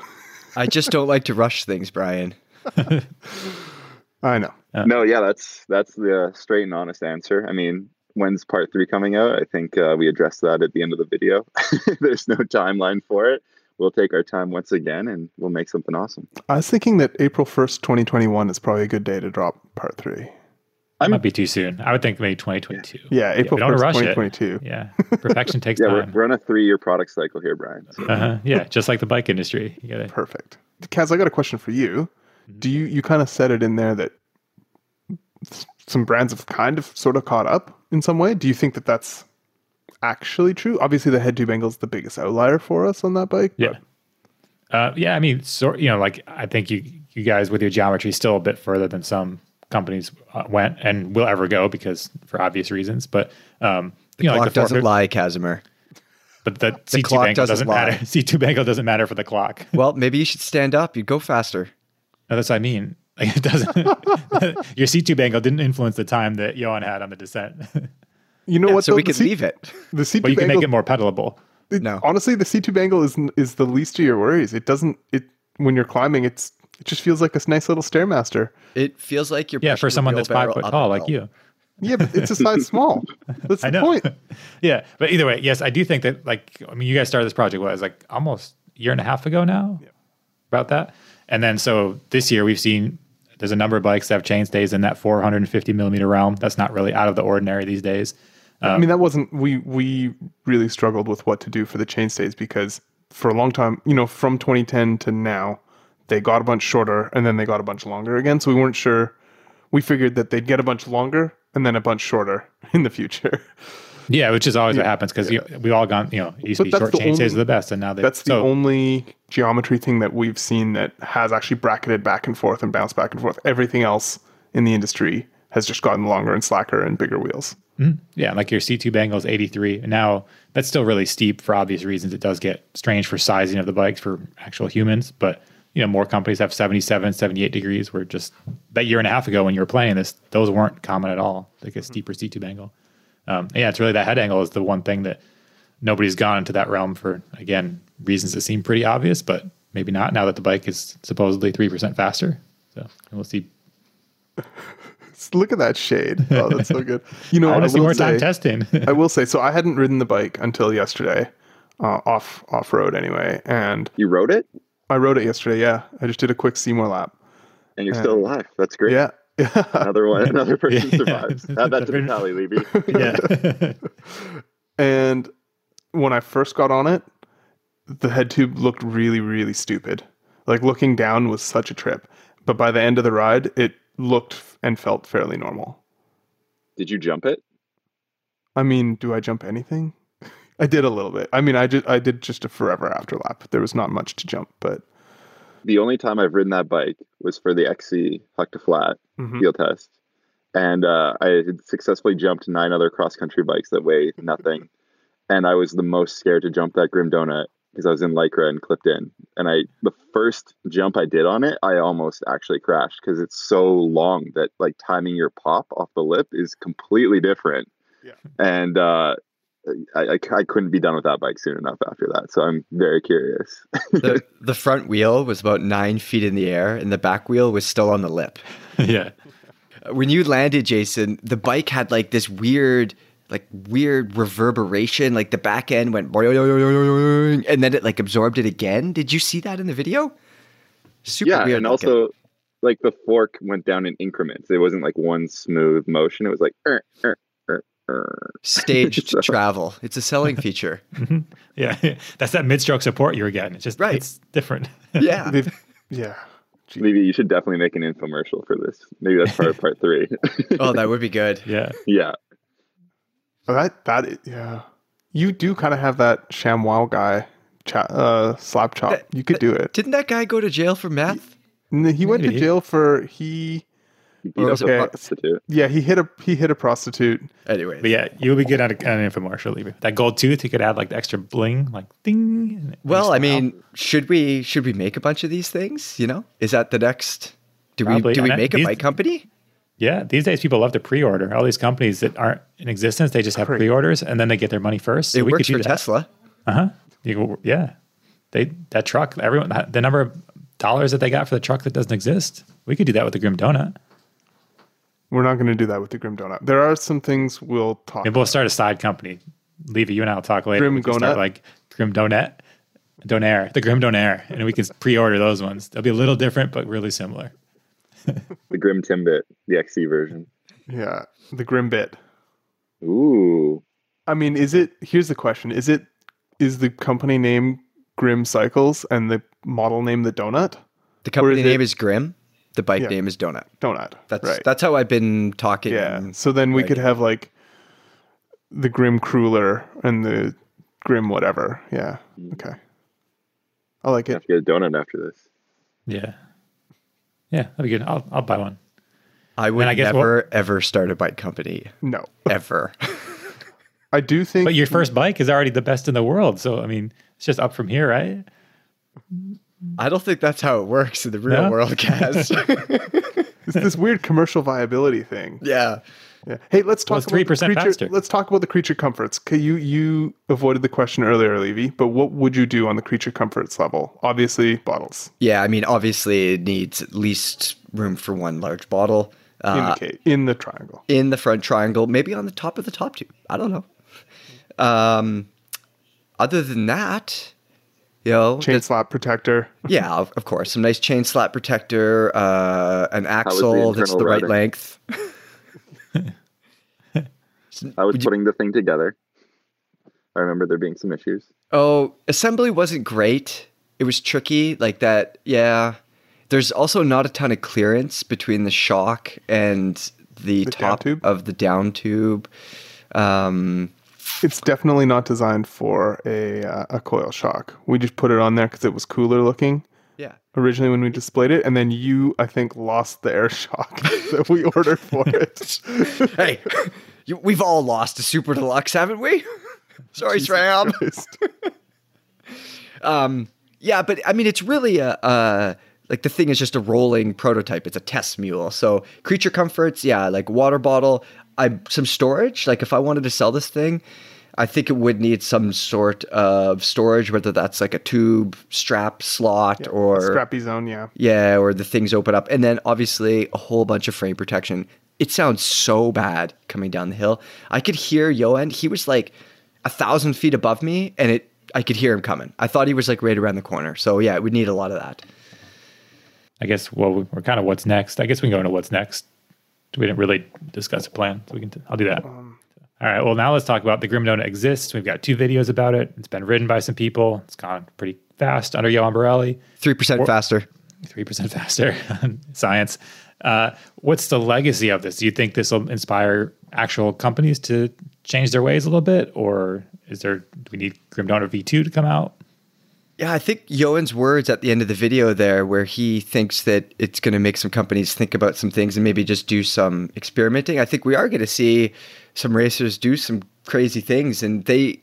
I just don't like to rush things, Brian. I know. no, yeah, that's that's the straight and honest answer. I mean, when's part three coming out? I think uh, we addressed that at the end of the video. There's no timeline for it. We'll take our time once again, and we'll make something awesome. I was thinking that April first, twenty twenty one, is probably a good day to drop part three. That might be too soon. I would think maybe 2022. Yeah, April we don't first, rush twenty it. Yeah, perfection takes Yeah, we're, we're on a three-year product cycle here, Brian. So. Uh-huh. Yeah, just like the bike industry. You gotta, Perfect. Kaz, I got a question for you. Mm-hmm. Do you you kind of said it in there that some brands have kind of sort of caught up in some way? Do you think that that's actually true? Obviously, the head tube angle is the biggest outlier for us on that bike. yeah. Uh, yeah, I mean, sort you know, like I think you you guys with your geometry still a bit further than some companies uh, went and will ever go because for obvious reasons. But um, you know, Clock like the doesn't 400 lie, Kazimer. But the, C2 clock angle doesn't doesn't, lie. matter. seat tube angle doesn't matter for the clock. Well, maybe you should stand up. You'd go faster. No, that's what I mean. Like it doesn't. your seat tube angle didn't influence the time that Yoann had on the descent. You know what? so though? we The could C- leave it. The C2 but you tube can make it more pedalable. it- No. honestly, the seat tube angle is is the least of your worries. It doesn't. It when you're climbing, it's it just feels like a nice little stairmaster. It feels like you're Yeah, for someone that's five wheelbarrow foot tall like you. Yeah, but it's a size small. That's the point. yeah, but either way, yes, I do think that like I mean, you guys started this project what it was like almost a year and a half ago now, about that. And then so this year we've seen there's a number of bikes that have chainstays in that 450 millimeter realm. That's not really out of the ordinary these days. I mean, um, that wasn't we we really struggled with what to do for the chainstays because for a long time, you know, from 2010 to now, they got a bunch shorter and then they got a bunch longer again. So we weren't sure. We figured that they'd get a bunch longer and then a bunch shorter in the future. Yeah, which is always what happens because we've all gone you know it used to be short the chainstays only- are the best, and now they That's the so, only geometry thing that we've seen that has actually bracketed back and forth and bounced back and forth. Everything else in the industry has just gotten longer and slacker and bigger wheels. Mm-hmm. Yeah, like your seat tube angle is 83. Now that's still really steep for obvious reasons. It does get strange for sizing of the bikes for actual humans, but you know, more companies have 77, 78 degrees where just that year and a half ago when you were playing this, those weren't common at all. Like a steeper seat tube angle. Um, yeah, it's really that head angle is the one thing that nobody's gone into that realm for, again, reasons that seem pretty obvious, but maybe not now that the bike is supposedly 3% faster. So we'll see. Look at that shade. Oh, that's so good. You know, I want to see will more time say- testing. I will say, so I hadn't ridden the bike until yesterday, uh, off off road anyway, and You rode it, I wrote it yesterday. Yeah, I just did a quick Seymour lap. and you're still alive. That's great. Yeah, yeah. Another one. Another person Yeah. survives. Add that to the tally, Levy. yeah. and when I first got on it, the head tube looked really, really stupid. Like looking down was such a trip, but by the end of the ride, it looked and felt fairly normal. Did you jump it? I mean, do I jump anything? I did a little bit. I mean, I just I did just a forever after lap. There was not much to jump, but The only time I've ridden that bike was for the XC Huck to Flat Mhm. field test, and uh, I had successfully jumped nine other cross country bikes that weigh nothing, and I was the most scared to jump that Grim Donut because I was in lycra and clipped in, and I the first jump I did on it, I almost actually crashed because it's so long that like timing your pop off the lip is completely different. Yeah. And uh, I, I, I couldn't be done with that bike soon enough after that. So I'm very curious. the, the front wheel was about nine feet in the air, and the back wheel was still on the lip. yeah. When you landed, Jason, the bike had like this weird, like weird reverberation. Like the back end went, and then it like absorbed it again. Did you see that in the video? Super yeah, weird. and looking. also like the fork went down in increments. It wasn't like one smooth motion. It was like er, er, er, er. Staged travel. It's a selling feature. Yeah. That's that mid stroke support you were getting. It's just Right. it's different. Yeah. yeah. Gee. Maybe you should definitely make an infomercial for this. Maybe that's part of part three. Oh, that would be good. yeah. yeah, Oh, That that yeah. You do kind of have that ShamWow guy cha- uh, slap chop. That- you could do it. Didn't that guy go to jail for meth? And He went to jail for he you Or beat was up a prostitute. yeah he hit a he hit a prostitute. Anyway, But yeah, you'll be good at, a, at an infomercial. Leave That gold tooth, you could add like the extra bling, like ding. well, I makes them mean, should we should we make a bunch of these things? You know, is that the next? Do Probably. we do we And I- make a bike company? Yeah, these days people love to pre-order. All these companies that aren't in existence, they just have Pre- pre-orders and then they get their money first. So it we works could for do that. Tesla. Uh huh. Yeah. They that truck, everyone, the number of dollars that they got for the truck that doesn't exist. We could do that with the Grim Donut. We're not going to do that with the Grim Donut. There are some things we'll talk. Maybe we'll start a side company. Levy, you and I will talk later. Grim we can start Donut? like Grim Donut, Donair, the Grim Donair, and we can pre-order those ones. They'll be a little different, but really similar. The Grim Timbit, the XC version. Yeah, the Grim bit. Ooh, I mean, is it? Here's the question: Is it? Is the company name Grim Cycles and the model name the Donut? The company is name it- is Grim. The bike Yeah. name is Donut. Donut. That's right. that's how I've been talking. yeah. So then we Right. could have like the Grim Cruller and the Grim whatever. Yeah. Okay. I like I it. have to get a donut after this. Yeah, yeah, that'd be good. I'll I'll buy one. I would I guess never ever start a bike company No, ever. I do think. But your first bike is already the best in the world, so I mean, it's just up from here, right? I don't think that's how it works in the real No? world, Kaz. it's this weird commercial viability thing. yeah. Yeah. Hey, let's talk Well, about the 3% creature. faster. Let's talk about the creature comforts. Okay, you you avoided the question earlier, Levy, but what would you do on the creature comforts level? Obviously, bottles. Yeah, I mean, obviously, it needs at least room for one large bottle. Uh, Indicate in the triangle. in the front triangle, maybe on the top of the top tube. I don't know. Um, other than that, you know, Chain slot protector. yeah, of, of course, some nice chain slot protector, uh, an was the axle that's internal the right length. I was Would you- putting the thing together. I remember there being some issues. Oh, assembly wasn't great. It was tricky, like that. Yeah, there's also not a ton of clearance between the shock and the, The top tube? of the down tube. Um, It's definitely not designed for a uh, a coil shock. We just put it on there because it was cooler looking yeah. originally when we displayed it, and then you, I think, lost the air shock that we ordered for it. hey, you, we've all lost a super deluxe, haven't we? Sorry, Sram. Christ. Um, yeah, but I mean, it's really a, uh, like the thing is just a rolling prototype. It's a test mule. So creature comforts, yeah, like water bottle. I some storage. Like if I wanted to sell this thing, I think it would need some sort of storage, whether that's like a tube strap slot or Scrappy zone, yeah. yeah, or the things open up, and then obviously a whole bunch of frame protection. It sounds so bad coming down the hill. I could hear Yoann. He was like a thousand feet above me, and it. I could hear him coming. I thought he was like right around the corner. So yeah, it would need a lot of that. I guess. Well, we're kind of what's next. I guess we can go into what's next. We didn't really discuss a plan, so we can. I'll do that. Um, All right. Well, now let's talk about the Grim Donut exists. We've got two videos about it. It's been written by some people. It's gone pretty fast under Yoann Barelli. Three percent Or- faster. three percent faster. Science. Uh, what's the legacy of this? Do you think this will inspire actual companies to change their ways a little bit, or is there do we need Grim Donut V2 to come out? Yeah, I think Yoann's words at the end of the video there, where he thinks that it's going to make some companies think about some things and maybe just do some experimenting. I think we are going to see some racers do some crazy things, and they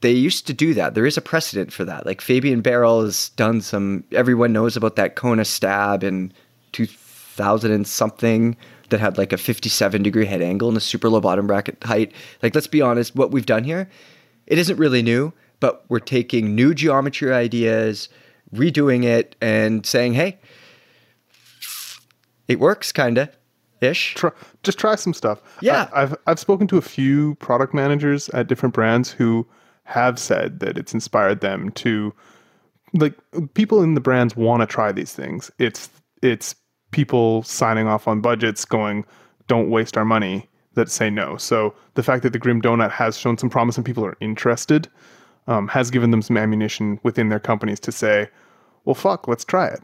they used to do that. There is a precedent for that. Like Fabien Barel has done some. Everyone knows about that Kona stab in 2000 and something that had like a 57 degree head angle and a super low bottom bracket height. Like, let's be honest, what we've done here, it isn't really new but we're taking new geometry ideas, redoing it, and saying, hey, it works, kind of ish. Try, just try some stuff. Yeah. I, I've I've spoken to a few product managers at different brands who have said that it's inspired them to like people in the brands want to try these things. It's it's people signing off on budgets going, don't waste our money that say no. So the fact that the Grim Donut has shown some promise and people are interested um, has given them some ammunition within their companies to say, well, fuck, let's try it.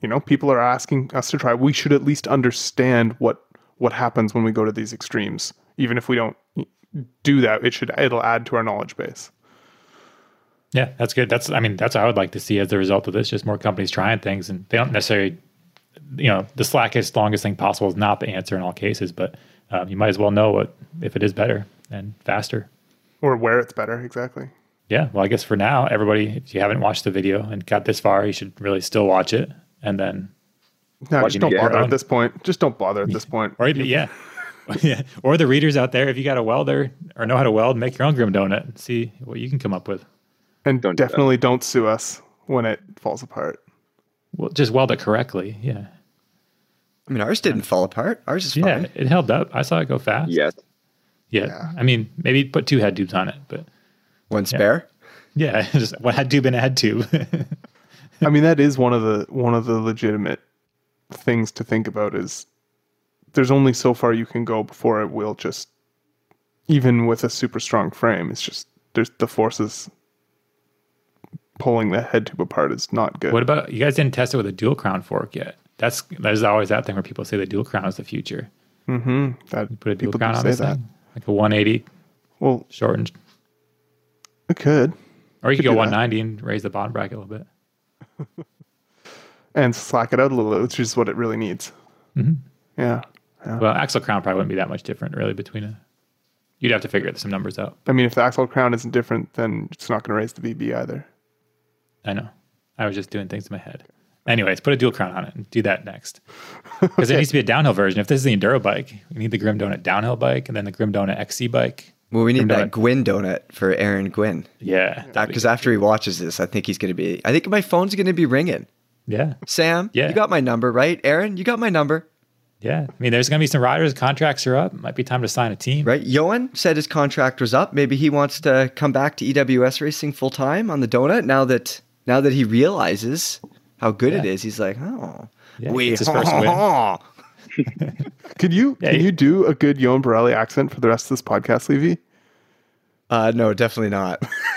You know, people are asking us to try. We should at least understand what what happens when we go to these extremes. Even if we don't do that, it should it'll add to our knowledge base. Yeah, that's good. That's I mean, that's what I would like to see as the result of this. Just more companies trying things, and they don't necessarily, you know, the slackest, longest thing possible is not the answer in all cases. But um, you might as well know what if it is better and faster, or where it's better exactly. Yeah, well, I guess for now, everybody, if you haven't watched the video and got this far, you should really still watch it, and then no, just don't bother at this point. Just don't bother at this point. Or yeah, yeah, or the readers out there, if you got a welder or know how to weld, make your own grim donut and see what you can come up with. And don't definitely do don't sue us when it falls apart. Well, just weld it correctly. Yeah. I mean, ours didn't fall apart. Ours is fine. Yeah, it held up. I saw it go fast. Yes. Yeah. yeah. I mean, maybe put two head tubes on it, but one spare. Yeah, just what had tube and had tube. I mean, that is one of the one of the legitimate things to think about. Is there's only so far you can go before it will just, even with a super strong frame, it's just there's the forces pulling the head tube apart is not good. What about you guys didn't test it with a dual crown fork yet? That's there's always that thing where people say the dual crown is the future. Mm-hmm. That you put a dual crown on this that. thing, like a 180. Well, shortened it could. Or you could, could go 190 that. and raise the bottom bracket a little bit. and slack it out a little, which is what it really needs. Mm-hmm. Yeah, yeah. Well, axle crown probably wouldn't be that much different, really, between a. You'd have to figure some numbers out. I mean, if the axle crown isn't different, then it's not going to raise the BB either. I know. I was just doing things in my head. Anyways, put a dual crown on it and do that next. Because okay. it needs to be a downhill version. If this is the enduro bike, we need the Grim Donut downhill bike and then the Grim Donut XC bike. Well, we need that Gwin donut for Aaron Gwin. Yeah, uh, because after he watches this, I think he's going to be. I think my phone's going to be ringing. Yeah, Sam. Yeah, you got my number, right? Aaron, you got my number. Yeah, I mean, there's going to be some riders. Contracts are up. Might be time to sign a team. Right. Yoann said his contract was up. Maybe he wants to come back to EWS racing full time on the donut. Now that now that he realizes how good yeah. it is, he's like, oh, yeah, we it's his first win. could you yeah, can you do a good Yoann Barelli accent for the rest of this podcast, Levy? Uh, no, definitely not.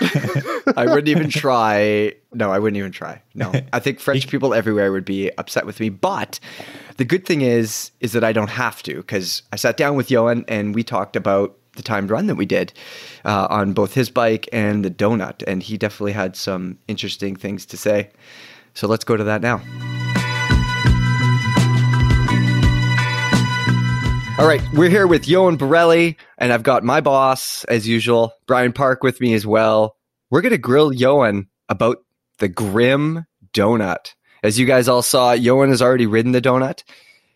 I wouldn't even try. No, I wouldn't even try. No, I think French people everywhere would be upset with me. But the good thing is, is that I don't have to because I sat down with Yoann and we talked about the timed run that we did uh, on both his bike and the donut, and he definitely had some interesting things to say. So let's go to that now. All right, we're here with Yoann Barelli, and I've got my boss, as usual, Brian Park, with me as well. We're going to grill Yoann about the Grim Donut. As you guys all saw, Yoann has already ridden the donut.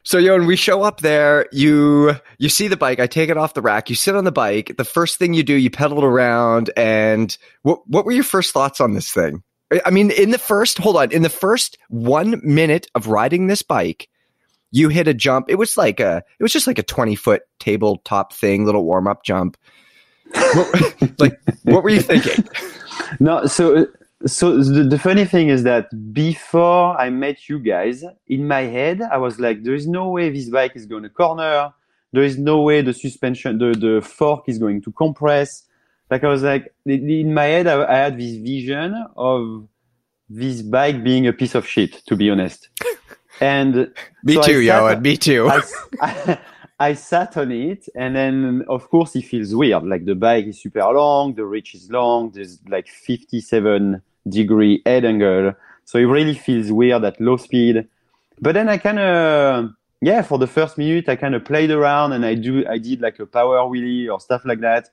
So, Yoann, we show up there. You you see the bike. I take it off the rack. You sit on the bike. The first thing you do, you pedal it around. And what what were your first thoughts on this thing? I mean, in the first hold on, in the first one minute of riding this bike, you hit a jump. It was like a, it was just like a 20 foot tabletop thing, little warm up jump. like, what were you thinking? No, so, so the, the funny thing is that before I met you guys, in my head, I was like, there is no way this bike is going to corner. There is no way the suspension, the, the fork is going to compress. Like I was like, in my head, I, I had this vision of this bike being a piece of shit, to be honest. And Me so too, sat- Yoann. Me too. I, I, I sat on it, and then of course it feels weird. Like the bike is super long, the reach is long. There's like 57 degree head angle, so it really feels weird at low speed. But then I kind of yeah, for the first minute I kind of played around and I do I did like a power wheelie or stuff like that,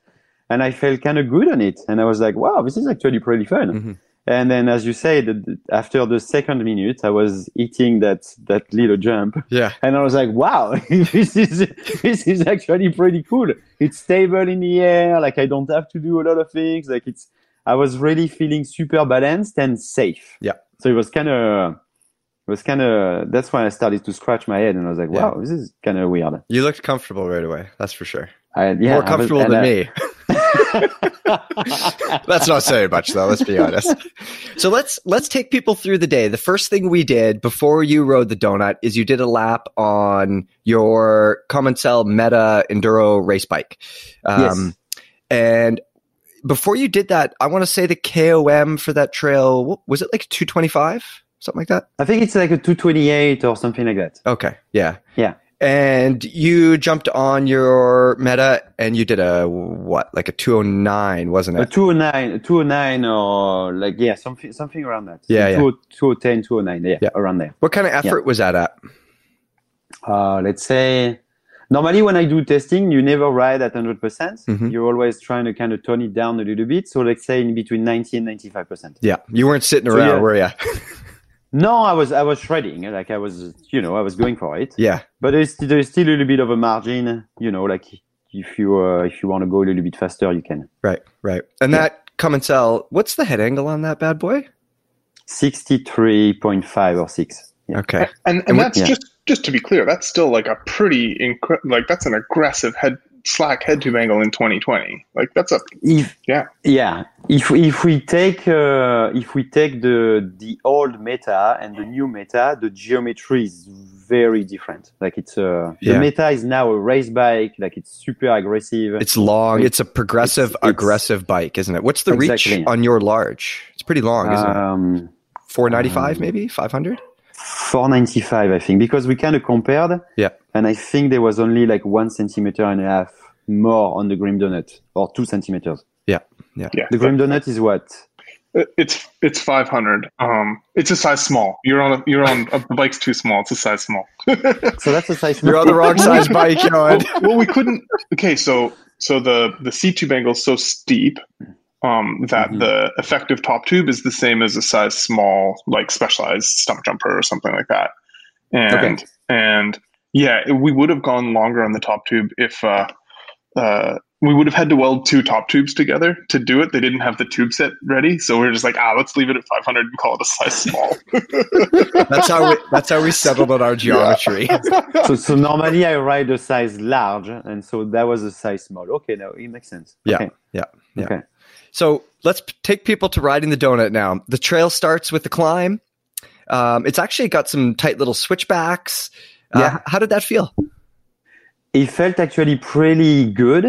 and I felt kind of good on it. And I was like, wow, this is actually pretty fun. Mhm. And then, as you say, the, after the second minute, I was eating that that little jump, yeah. and I was like, "Wow, this is this is actually pretty cool. It's stable in the air. Like I don't have to do a lot of things. Like it's." I was really feeling super balanced and safe. Yeah. So it was kind of, it was kind of. That's when I started to scratch my head, and I was like, Yeah. "Wow, this is kind of weird." You looked comfortable right away. That's for sure. I, yeah, More comfortable than I- me. That's not saying much though, let's be honest. So let's let's take people through the day. The first thing we did before you rode the donut is you did a lap on your Commencal Meta Enduro race bike. Um, and before you did that, I want to say the KOM for that trail was it like 225? Something like that? I think it's like a 228 or something like that. Okay. Yeah. Yeah. And you jumped on your meta and you did a what, like a 209, wasn't it? A 209, a 209 or like, yeah, something, something around that. Yeah, yeah. 210, 209, yeah, Yeah. around there. What kind of effort was that at? Uh, let's say, normally when I do testing, you never ride at 100%. percent Mhm. You're always trying to kind of tone it down a little bit. So let's say in between 90 and 95%. Yeah. You weren't sitting So, around, yeah. were you? No, I was, I was shredding. Like I was, you know, I was going for it. yeah. But there's, there's still a little bit of a margin, you know, like if you, uh, if you want to go a little bit faster, you can. Right. Right. And that Commencal. What's the head angle on that bad boy? 63.5 or 6. Yeah. Okay. And And and that's yeah. just just to be clear, that's still like a pretty incre- like that's an aggressive head slack head tube angle in 2020. Like that's a If, Yeah. Yeah. If, if we take, uh, if we take the, the old meta and the new meta, the geometry is very different. Like it's, uh, Yeah. the meta is now a race bike. Like it's super aggressive. It's long. It's- It's a progressive, it's- it's- aggressive bike, isn't it? What's the reach Exactly. on your large? It's pretty long, isn't it? um, 495 um, maybe? 500? 495, I think, because we kind of compared. Yeah. And I think there was only like one centimeter and a half more on the Grim Donut, or two centimeters. Yeah. Yeah. yeah. The Grim Donut is what? It's it's 500. Um, it's a size small. You're on a, you're on a, the bike's too small. It's a size small. So that's a size. Small. You're on the wrong size bike, well, Yoann. well, we couldn't. Okay, so so the the seat tube angle is so steep um, that Mhm. the effective top tube is the same as a size small, like specialized Stumpjumper or something like that. And Okay. and yeah, we would have gone longer on the top tube if uh, uh, we would have had to weld two top tubes together to do it. They didn't have the tube set ready, so we are just like, ah, let's leave it at 500 and call it a size small. That's how we, that's how we settled on our geometry. so, so normally I ride a size large, and so that was a size small. Okay, now it makes sense. Yeah. Okay. Yeah. Yeah. Okay. So let's p- take people to riding the donut now. The trail starts with the climb. Um, it's actually got some tight little switchbacks. Uh, Yeah. How did that feel? It felt actually pretty good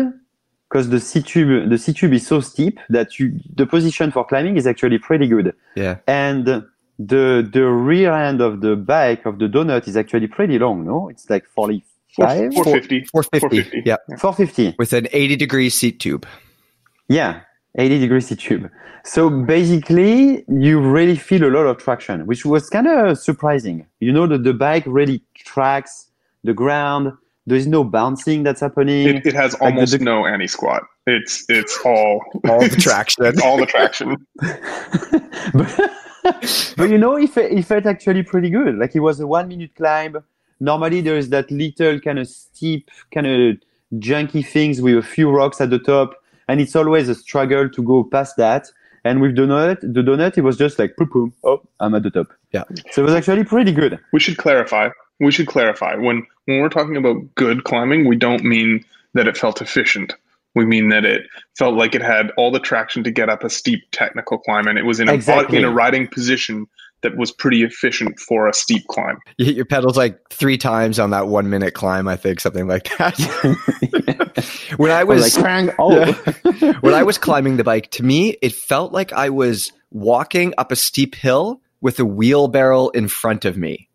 because the seat tube, the seat tube is so steep that you, the position for climbing is actually pretty good, Yeah. and the the rear end of the bike of the donut is actually pretty long. No, it's like 45, 450. 450. 450. Yeah. 450. With an 80 degree seat tube. Yeah, 80 degree seat tube. So basically, you really feel a lot of traction, which was kind of surprising. You know that the bike really tracks the ground. There is no bouncing that's happening. It, it has the- almost the- no anti squat. It's it's all All the traction. All the traction. but, but you know, it, fe- it felt actually pretty good. Like it was a one minute climb. Normally, there is that little kind of steep, kind of junky things with a few rocks at the top, and it's always a struggle to go past that. And with the donut, the donut, it was just like, poop, poop, oh, I'm at the top. Yeah. So it was actually pretty good. We should clarify. We should clarify when when we're talking about good climbing, we don't mean that it felt efficient. We mean that it felt like it had all the traction to get up a steep technical climb, and it was in a Exactly. in a riding position that was pretty efficient for a steep climb. You hit your pedals like three times on that one minute climb, I think, something like that. when I I was was like, "Krang, oh. when I was climbing the bike, to me, it felt like I was walking up a steep hill with a wheelbarrow in front of me.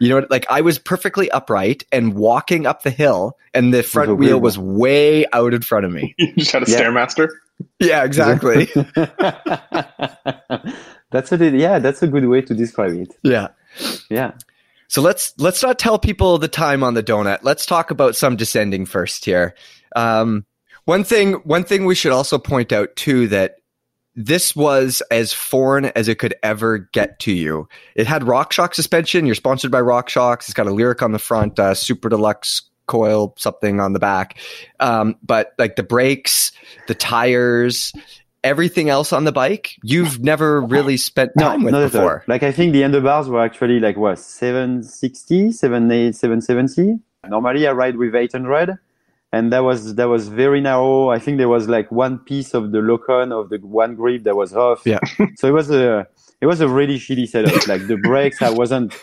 You know, what? like I was perfectly upright and walking up the hill, and the front wheel was way out in front of me. You just had a Yeah. stairmaster. Yeah, exactly. that's a yeah, that's a good way to describe it. yeah. Yeah. So let's let's not tell people the time on the donut. Let's talk about some descending first here. Um, one thing one thing we should also point out too that this was as foreign as it could ever get to you. It had RockShox suspension. You're sponsored by RockShox. It's got a Lyrik on the front, uh, Super Deluxe coil something on the back. Um, but like the brakes, the tires, everything else on the bike, you've never really spent No, time with not before. Like I think the handlebars were actually like what 760, 78, 770. Normally I ride with 800, and that was that was very narrow. I think there was like one piece of the locon of the one grip that was off. Yeah. so it was a it was a really shitty setup. like the brakes, I wasn't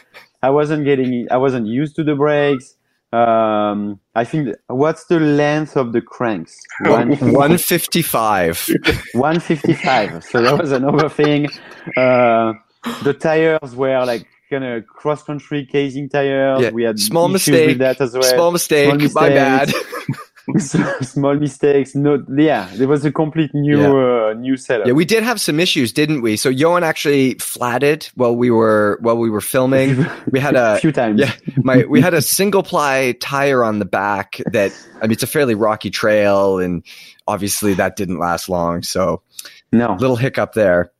I wasn't getting I wasn't used to the brakes. Um, I think what's the length of the cranks? One- 155. 155. so that was another thing. Uh, the tires were like kind of cross country casing tires. Yeah, We had small mistake, with that as well. Small mistake. Small My bad. small mistakes. No, yeah, there was a complete new uh, new setup. Yeah, we did have some issues, didn't we? So Yoann actually flatted while we were while we were filming. We had a a few times. yeah, my we had a single ply tire on the back that I mean it's a fairly rocky trail and obviously that didn't last long. So No. little hiccup there.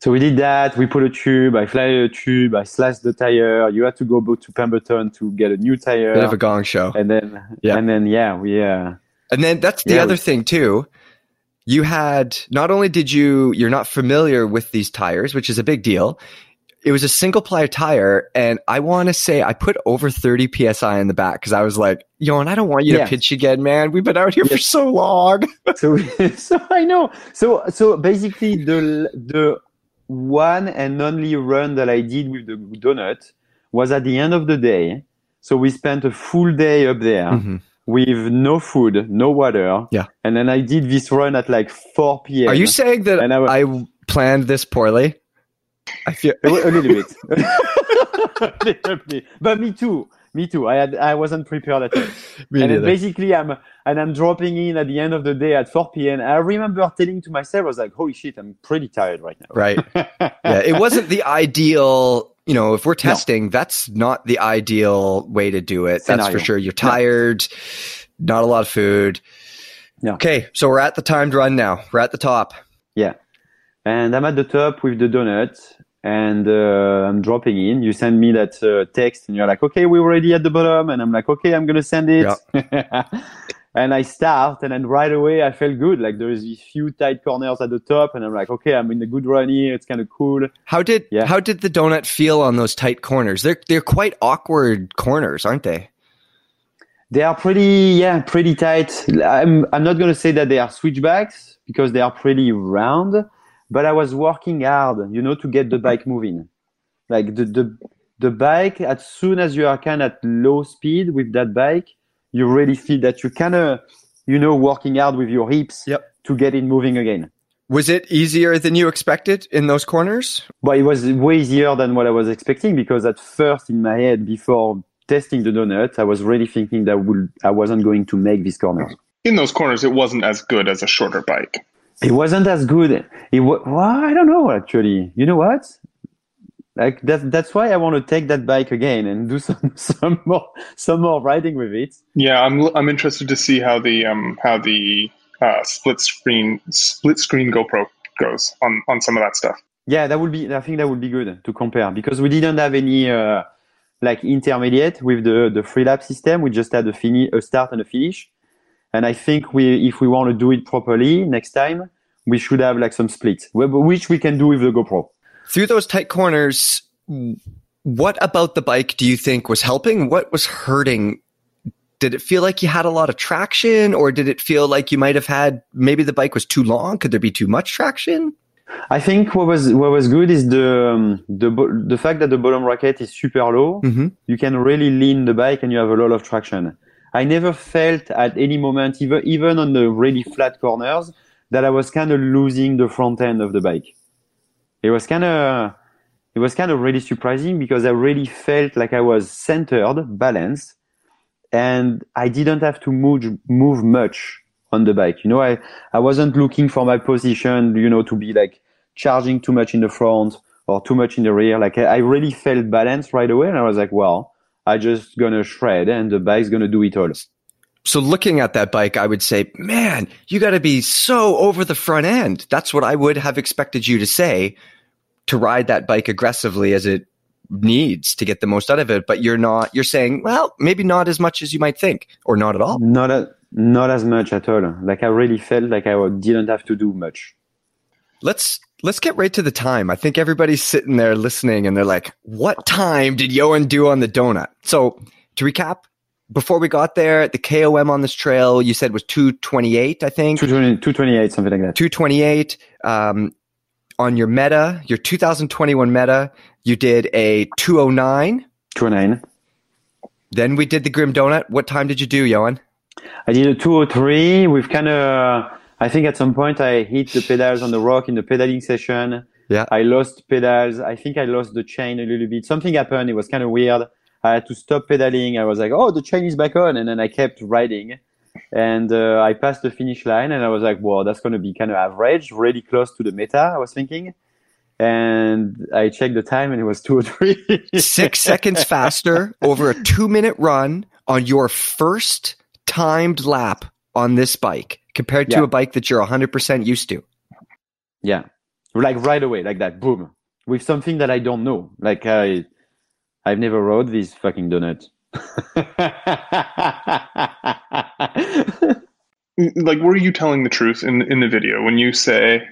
So we did that. We put a tube. I flatted a tube. I slashed the tire. You had to go back to Pemberton to get a new tire. Bit of a gong show. and then, Yeah. and then, yeah, we, uh, And then that's the Yeah, other we- thing too. You had not only did you you're not familiar with these tires, which is a big deal. It was a single ply tire, and I want to say I put over 30 psi in the back because I was like, "Yoann, I don't want you Yeah. to pitch again, man. We've been out here for so long." so so I know. So so basically the the one and only run that I did with the donut was at the end of the day. So we spent a full day up there Mhm. with no food, no water. Yeah. And then I did this run at like 4 p.m. Are you saying that I I, planned this poorly? I feel a, a little bit. a little bit. But me too. Me too. I had I wasn't prepared at all. and then basically I'm and I'm dropping in at the end of the day at 4 p.m. I remember telling to myself, I was like, holy shit, I'm pretty tired right now. right. yeah, it wasn't the ideal. You know, if we're testing, that's not the ideal way to do it. That's for sure. You're tired, not a lot of food. No. Okay, so we're at the timed run now. We're at the top. Yeah. And I'm at the top with the donut and uh, I'm dropping in. You send me that uh, text and you're like, okay, we're already at the bottom. And I'm like, okay, I'm going to send it. and I start and then right away I felt good. Like there is these few tight corners at the top and I'm like, okay, I'm in a good run here. It's kind of cool. How did Yeah. how did the donut feel on those tight corners? They're they're quite awkward corners, aren't they? They are pretty, yeah, pretty tight. I'm, I'm not going to say that they are switchbacks because they are pretty round, but I was working hard, you know, to get the bike moving. Like the, the, the bike, as soon as you are kind of at low speed with that bike, you really feel that you kind of, you know, working hard with your hips Yep. to get it moving again. Was it easier than you expected in those corners? But it was way easier than what I was expecting because at first in my head, before testing the donut, I was really thinking that would, I wasn't going to make these corners. In those corners, it wasn't as good as a shorter bike. It wasn't as good. It wa- well, I don't know actually. You know what? Like that, that's why I want to take that bike again and do some some more some more riding with it. Yeah, I'm I'm interested to see how the um how the uh, split screen split screen GoPro goes on on some of that stuff. Yeah, that would be. I think that would be good to compare because we didn't have any uh, like intermediate with the the Freelap system. We just had a fini- a start and a finish. And I think we, if we want to do it properly next time, we should have like some splits, which we can do with the GoPro. Through those tight corners, what about the bike do you think was helping? What was hurting? Did it feel like you had a lot of traction or did it feel like you might have had maybe the bike was too long? Could there be too much traction? I think what was what was good is the um, the the fact that the bottom bracket is super low. Mhm. You can really lean the bike and you have a lot of traction. I never felt at any moment, even even on the really flat corners, that I was kind of losing the front end of the bike. It was kind of it was kind of really surprising because I really felt like I was centered, balanced, and I didn't have to move move much on the bike. You know, I I wasn't looking for my position, you know, to be like charging too much in the front or too much in the rear. Like I, I really felt balanced right away, and I was like, well, I just gonna shred, and the bike's gonna do it all. So looking at that bike, I would say, man, you got to be so over the front end. That's what I would have expected you to say to ride that bike aggressively as it needs to get the most out of it. But you're not, you're saying, well, maybe not as much as you might think or not at all. Not a, not as much at all. Like I really felt like I didn't have to do much. Let's let's get right to the time. I think everybody's sitting there listening and they're like, what time did Yoann do on the donut? So to recap, before we got there, the KOM on this trail you said was 228, I think. 220, 228, something like that. 228. Um, on your meta, your 2021 meta, you did a 209. 209. Then we did the Grim Donut. What time did you do, Yoann? I did a 203. We've kind of, I think at some point I hit the pedals on the rock in the pedaling session. Yeah. I lost pedals. I think I lost the chain a little bit. Something happened. It was kind of weird. I had to stop pedaling. I was like, oh, the chain is back on. And then I kept riding. And uh, I passed the finish line and I was like, well, that's going to be kind of average, really close to the meta, I was thinking. And I checked the time and it was two or three. Six seconds faster over a two minute run on your first timed lap on this bike compared to Yeah. a bike that you're 100% used to. Yeah. Like right away, like that, boom. With something that I don't know. Like I I've never rode this fucking donut. like were you telling the truth in in the video when you say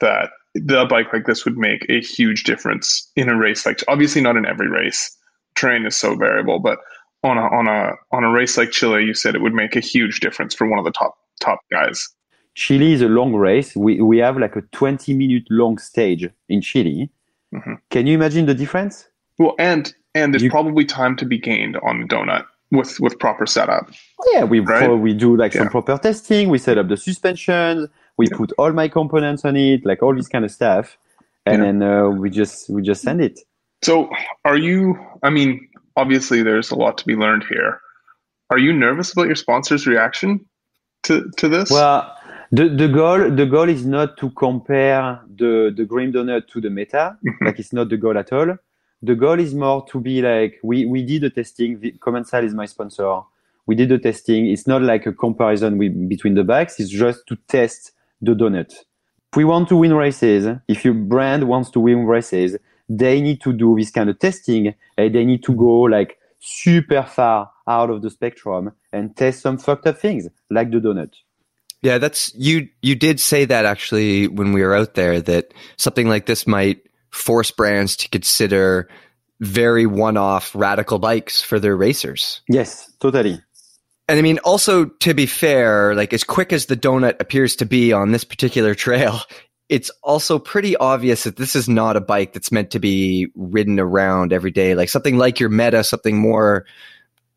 that the bike like this would make a huge difference in a race like obviously not in every race terrain is so variable but on a on a on a race like chile you said it would make a huge difference for one of the top top guys Chile is a long race. We we have like a 20 minute long stage in Chile. Mhm. Can you imagine the difference? well and and there's You- probably time to be gained on the donut with with proper setup Yeah, we Right. we do like Yeah. some proper testing. We set up the suspensions. We Yeah. put all my components on it, like all this kind of stuff, and Yeah. then uh, we just we just send it. so are you i mean obviously there's a lot to be learned here are you nervous about your sponsor's reaction to to this Well, the, the goal the goal is not to compare the the Grim Donut to the Meta. Mhm. Like it's not the goal at all. The goal is more to be like we we did the testing. The- Commencal is my sponsor. We did the testing. It's not like a comparison with, between the bikes. It's just to test the donut. If we want to win races, if your brand wants to win races, they need to do this kind of testing and they need to go like super far out of the spectrum and test some fucked up things like the donut. Yeah, that's you. You did say that actually when we were out there that something like this might force brands to consider very one-off radical bikes for their racers. Yes, totally. And I mean, also to be fair, like as quick as the donut appears to be on this particular trail, it's also pretty obvious that this is not a bike that's meant to be ridden around every day. Like something like your Meta, something more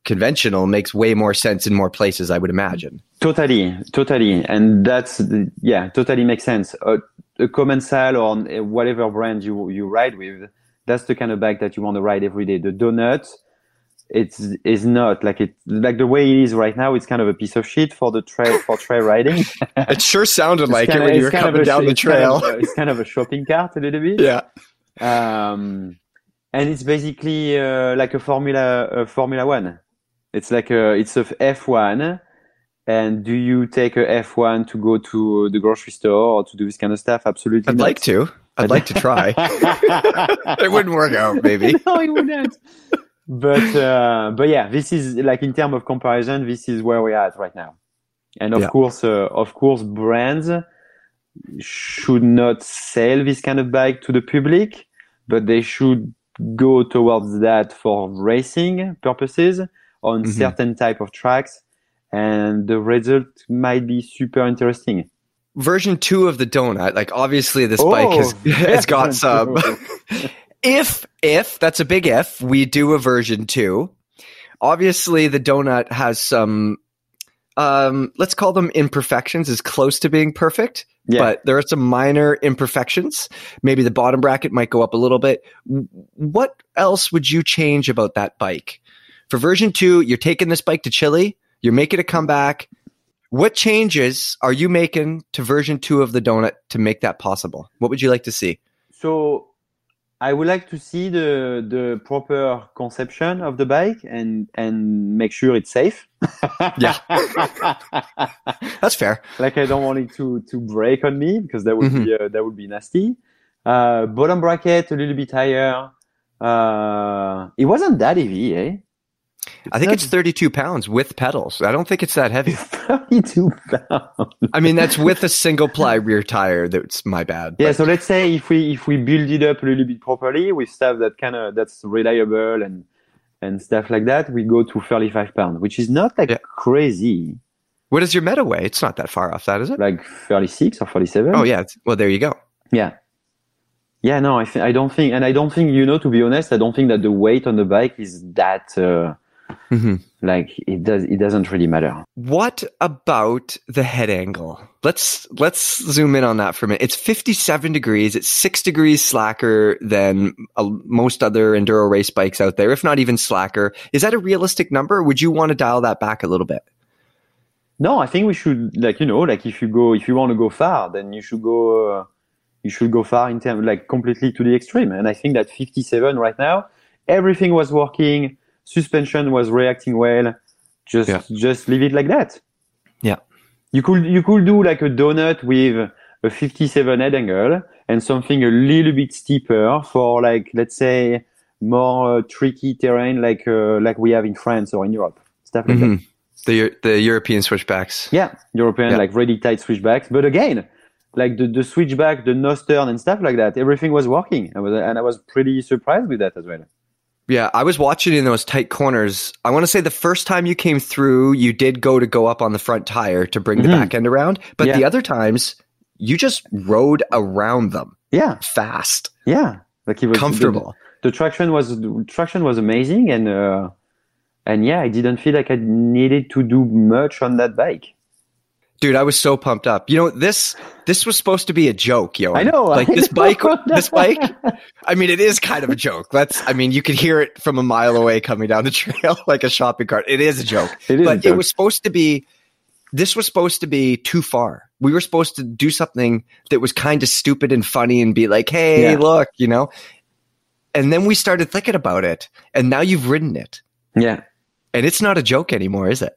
conventional makes way more sense in more places, I would imagine. Totally, totally, and that's yeah, totally makes sense. A, a Commencal or whatever brand you you ride with, that's the kind of bike that you want to ride every day. The donut, it's is not like it like the way it is right now. It's kind of a piece of shit for the trail for trail riding. It sure sounded like it when you were kind of coming a down the it's kind trail. of it's kind of a shopping cart a little bit. yeah. um, and it's basically uh, like a Formula a Formula One. It's like a it's a F one. And do you take a F one to go to the grocery store or to do this kind of stuff? Absolutely. I'd not. like to. I'd like to try. it wouldn't work out, maybe. no, it wouldn't. But uh, but yeah, this is like in terms of comparison, this is where we're at right now. And of Yeah. course, uh, of course, brands should not sell this kind of bike to the public, but they should go towards that for racing purposes on Mhm. certain type of tracks, and the result might be super interesting. Version two of the donut, like obviously this Oh, bike has it's got some. if if that's a big if, we do a version two. Obviously, the donut has some um, let's call them imperfections, is close to being perfect. Yeah. But there are some minor imperfections. Maybe the bottom bracket might go up a little bit. What else would you change about that bike? For version two, you're taking this bike to Chile. You're making a comeback. What changes are you making to version two of the donut to make that possible? What would you like to see? So I would like to see the the proper conception of the bike and and make sure it's safe. Yeah. That's fair. like I don't want it to to break on me because that would be uh, that would be nasty. Uh, bottom bracket a little bit higher. Uh, it wasn't that heavy, eh? I think not- it's 32 pounds with pedals. I don't think it's that heavy. Thirty-two pounds. I mean, that's with a single ply rear tire. That's my bad. Yeah, but- so let's say if we if we build it up a little bit properly with stuff that kind of that's reliable and and stuff like that, we go to 35 pounds, which is not like Yeah. crazy, What is your meta weigh? It's not that far off that, is it? like 36 or 47. Oh yeah. Well, there you go. yeah, yeah. No, I th- I don't think, and I don't think you know. To be honest, I don't think that the weight on the bike is that uh, Mhm. like it does. It doesn't really matter. What about the head angle? Let's let's zoom in on that for a minute. It's 57 degrees. It's six degrees slacker than uh, most other enduro race bikes out there, if not even slacker. Is that a realistic number? Would you want to dial that back a little bit? No, I think we should like you know like if you go if you want to go far, then you should go uh, you should go far in terms like completely to the extreme. And I think that 57 right now, everything was working, suspension was reacting well. Just Yeah. just leave it like that. Yeah. You could you could do like a donut with a 57 head angle and something a little bit steeper for like let's say more uh, tricky terrain like uh, like we have in France or in Europe stuff like that. Mhm. The the European switchbacks. Yeah, European Yeah. like really tight switchbacks. But again, like the, the switchback, the nose turn and stuff like that, everything was working. I was, and I was pretty surprised with that as well. Yeah, I was watching in those tight corners. I want to say the first time you came through, you did go to go up on the front tire to bring the Mhm. back end around, but Yeah. the other times you just rode around them Yeah, fast, yeah. Like it was comfortable. The, the traction was the traction was amazing, and uh, and yeah, I didn't feel like I needed to do much on that bike. Dude, I was so pumped up. You know, this this was supposed to be a joke, yo. I know, Like I this know. bike this bike. I mean, it is kind of a joke. That's I mean, you could hear it from a mile away coming down the trail like a shopping cart. It is a joke. It is but it was supposed to be this was supposed to be too far. We were supposed to do something that was kind of stupid and funny and be like, "Hey, Yeah. look," you know? And then we started thinking about it, and now you've ridden it. Yeah, And it's not a joke anymore, is it?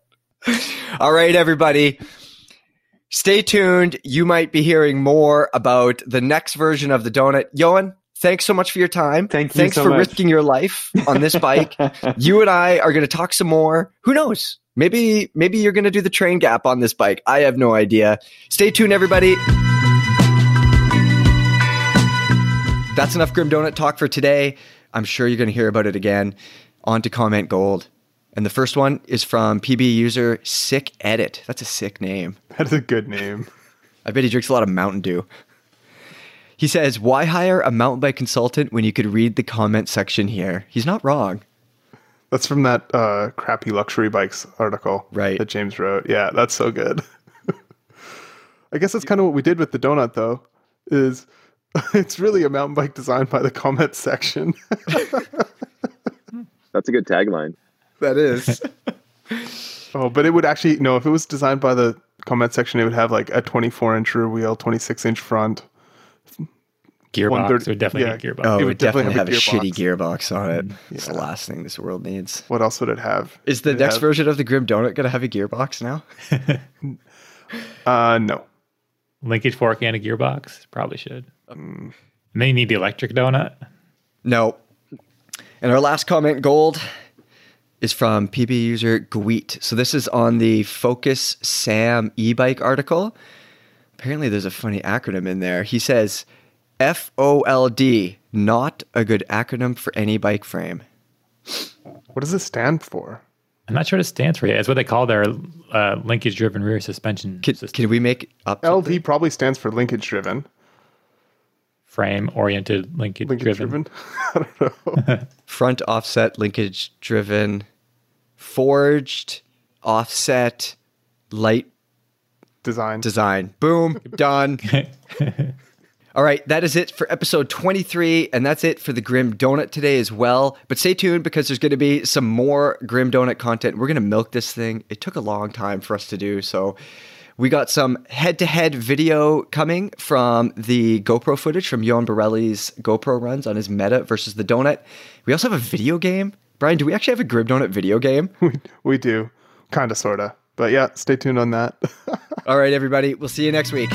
All right, everybody. Stay tuned. You might be hearing more about the next version of the donut. Yoann, thanks so much for your time. Thank you Thanks so for much. risking your life on this bike. you and I are going to talk some more. Who knows? Maybe maybe you're going to do the train gap on this bike. I have no idea. Stay tuned everybody. That's enough Grim Donut talk for today. I'm sure you're going to hear about it again. On to comment gold. And the first one is from PB user Sick Edit. That's a sick name. That is a good name. I bet he drinks a lot of Mountain Dew. He says, Why hire a mountain bike consultant when you could read the comment section here? He's not wrong. That's from that uh, crappy luxury bikes article Right. that James wrote. Yeah, that's so good. I guess that's kind of what we did with the donut, though. Is it's really a mountain bike designed by the comment section. That's a good tagline. That is. oh, but it would actually no. If it was designed by the comment section, it would have like a 24 inch rear wheel, 26 inch front. Gearbox. It would definitely yeah. get gearbox. oh, It it would would definitely, definitely have, have a, a shitty gearbox on it. It's the last thing this world needs. What else would it have? Is the It'd next have- version of the Grim Donut going to have a gearbox now? Uh, no. Linkage fork and a gearbox. Probably should. Mm. And then you need the electric donut. No. And our last comment, gold, is from PB user Gweet. So this is on the Focus Sam e-bike article. Apparently, there's a funny acronym in there. He says FOLD, not a good acronym for any bike frame. What does it stand for? I'm not sure what it stands for yet. It's what they call their uh, linkage driven rear suspension Can, system. can we make up something? LD probably stands for linkage driven. frame oriented linkage, Linkage driven. driven. I don't know. front offset linkage driven forged offset light Design. design. Boom, done. All right, that is it for episode 23, and that's it for the Grim Donut today as well. But stay tuned because there's going to be some more Grim Donut content. We're going to milk this thing. It took a long time for us to do, so we got some head-to-head video coming from the GoPro footage from Yoann Barelli's GoPro runs on his Meta versus the Donut. We also have a video game. Brian, do we actually have a Donut video game? we, we do. Kind of, sort of. But yeah, stay tuned on that. All right, everybody. We'll see you next week.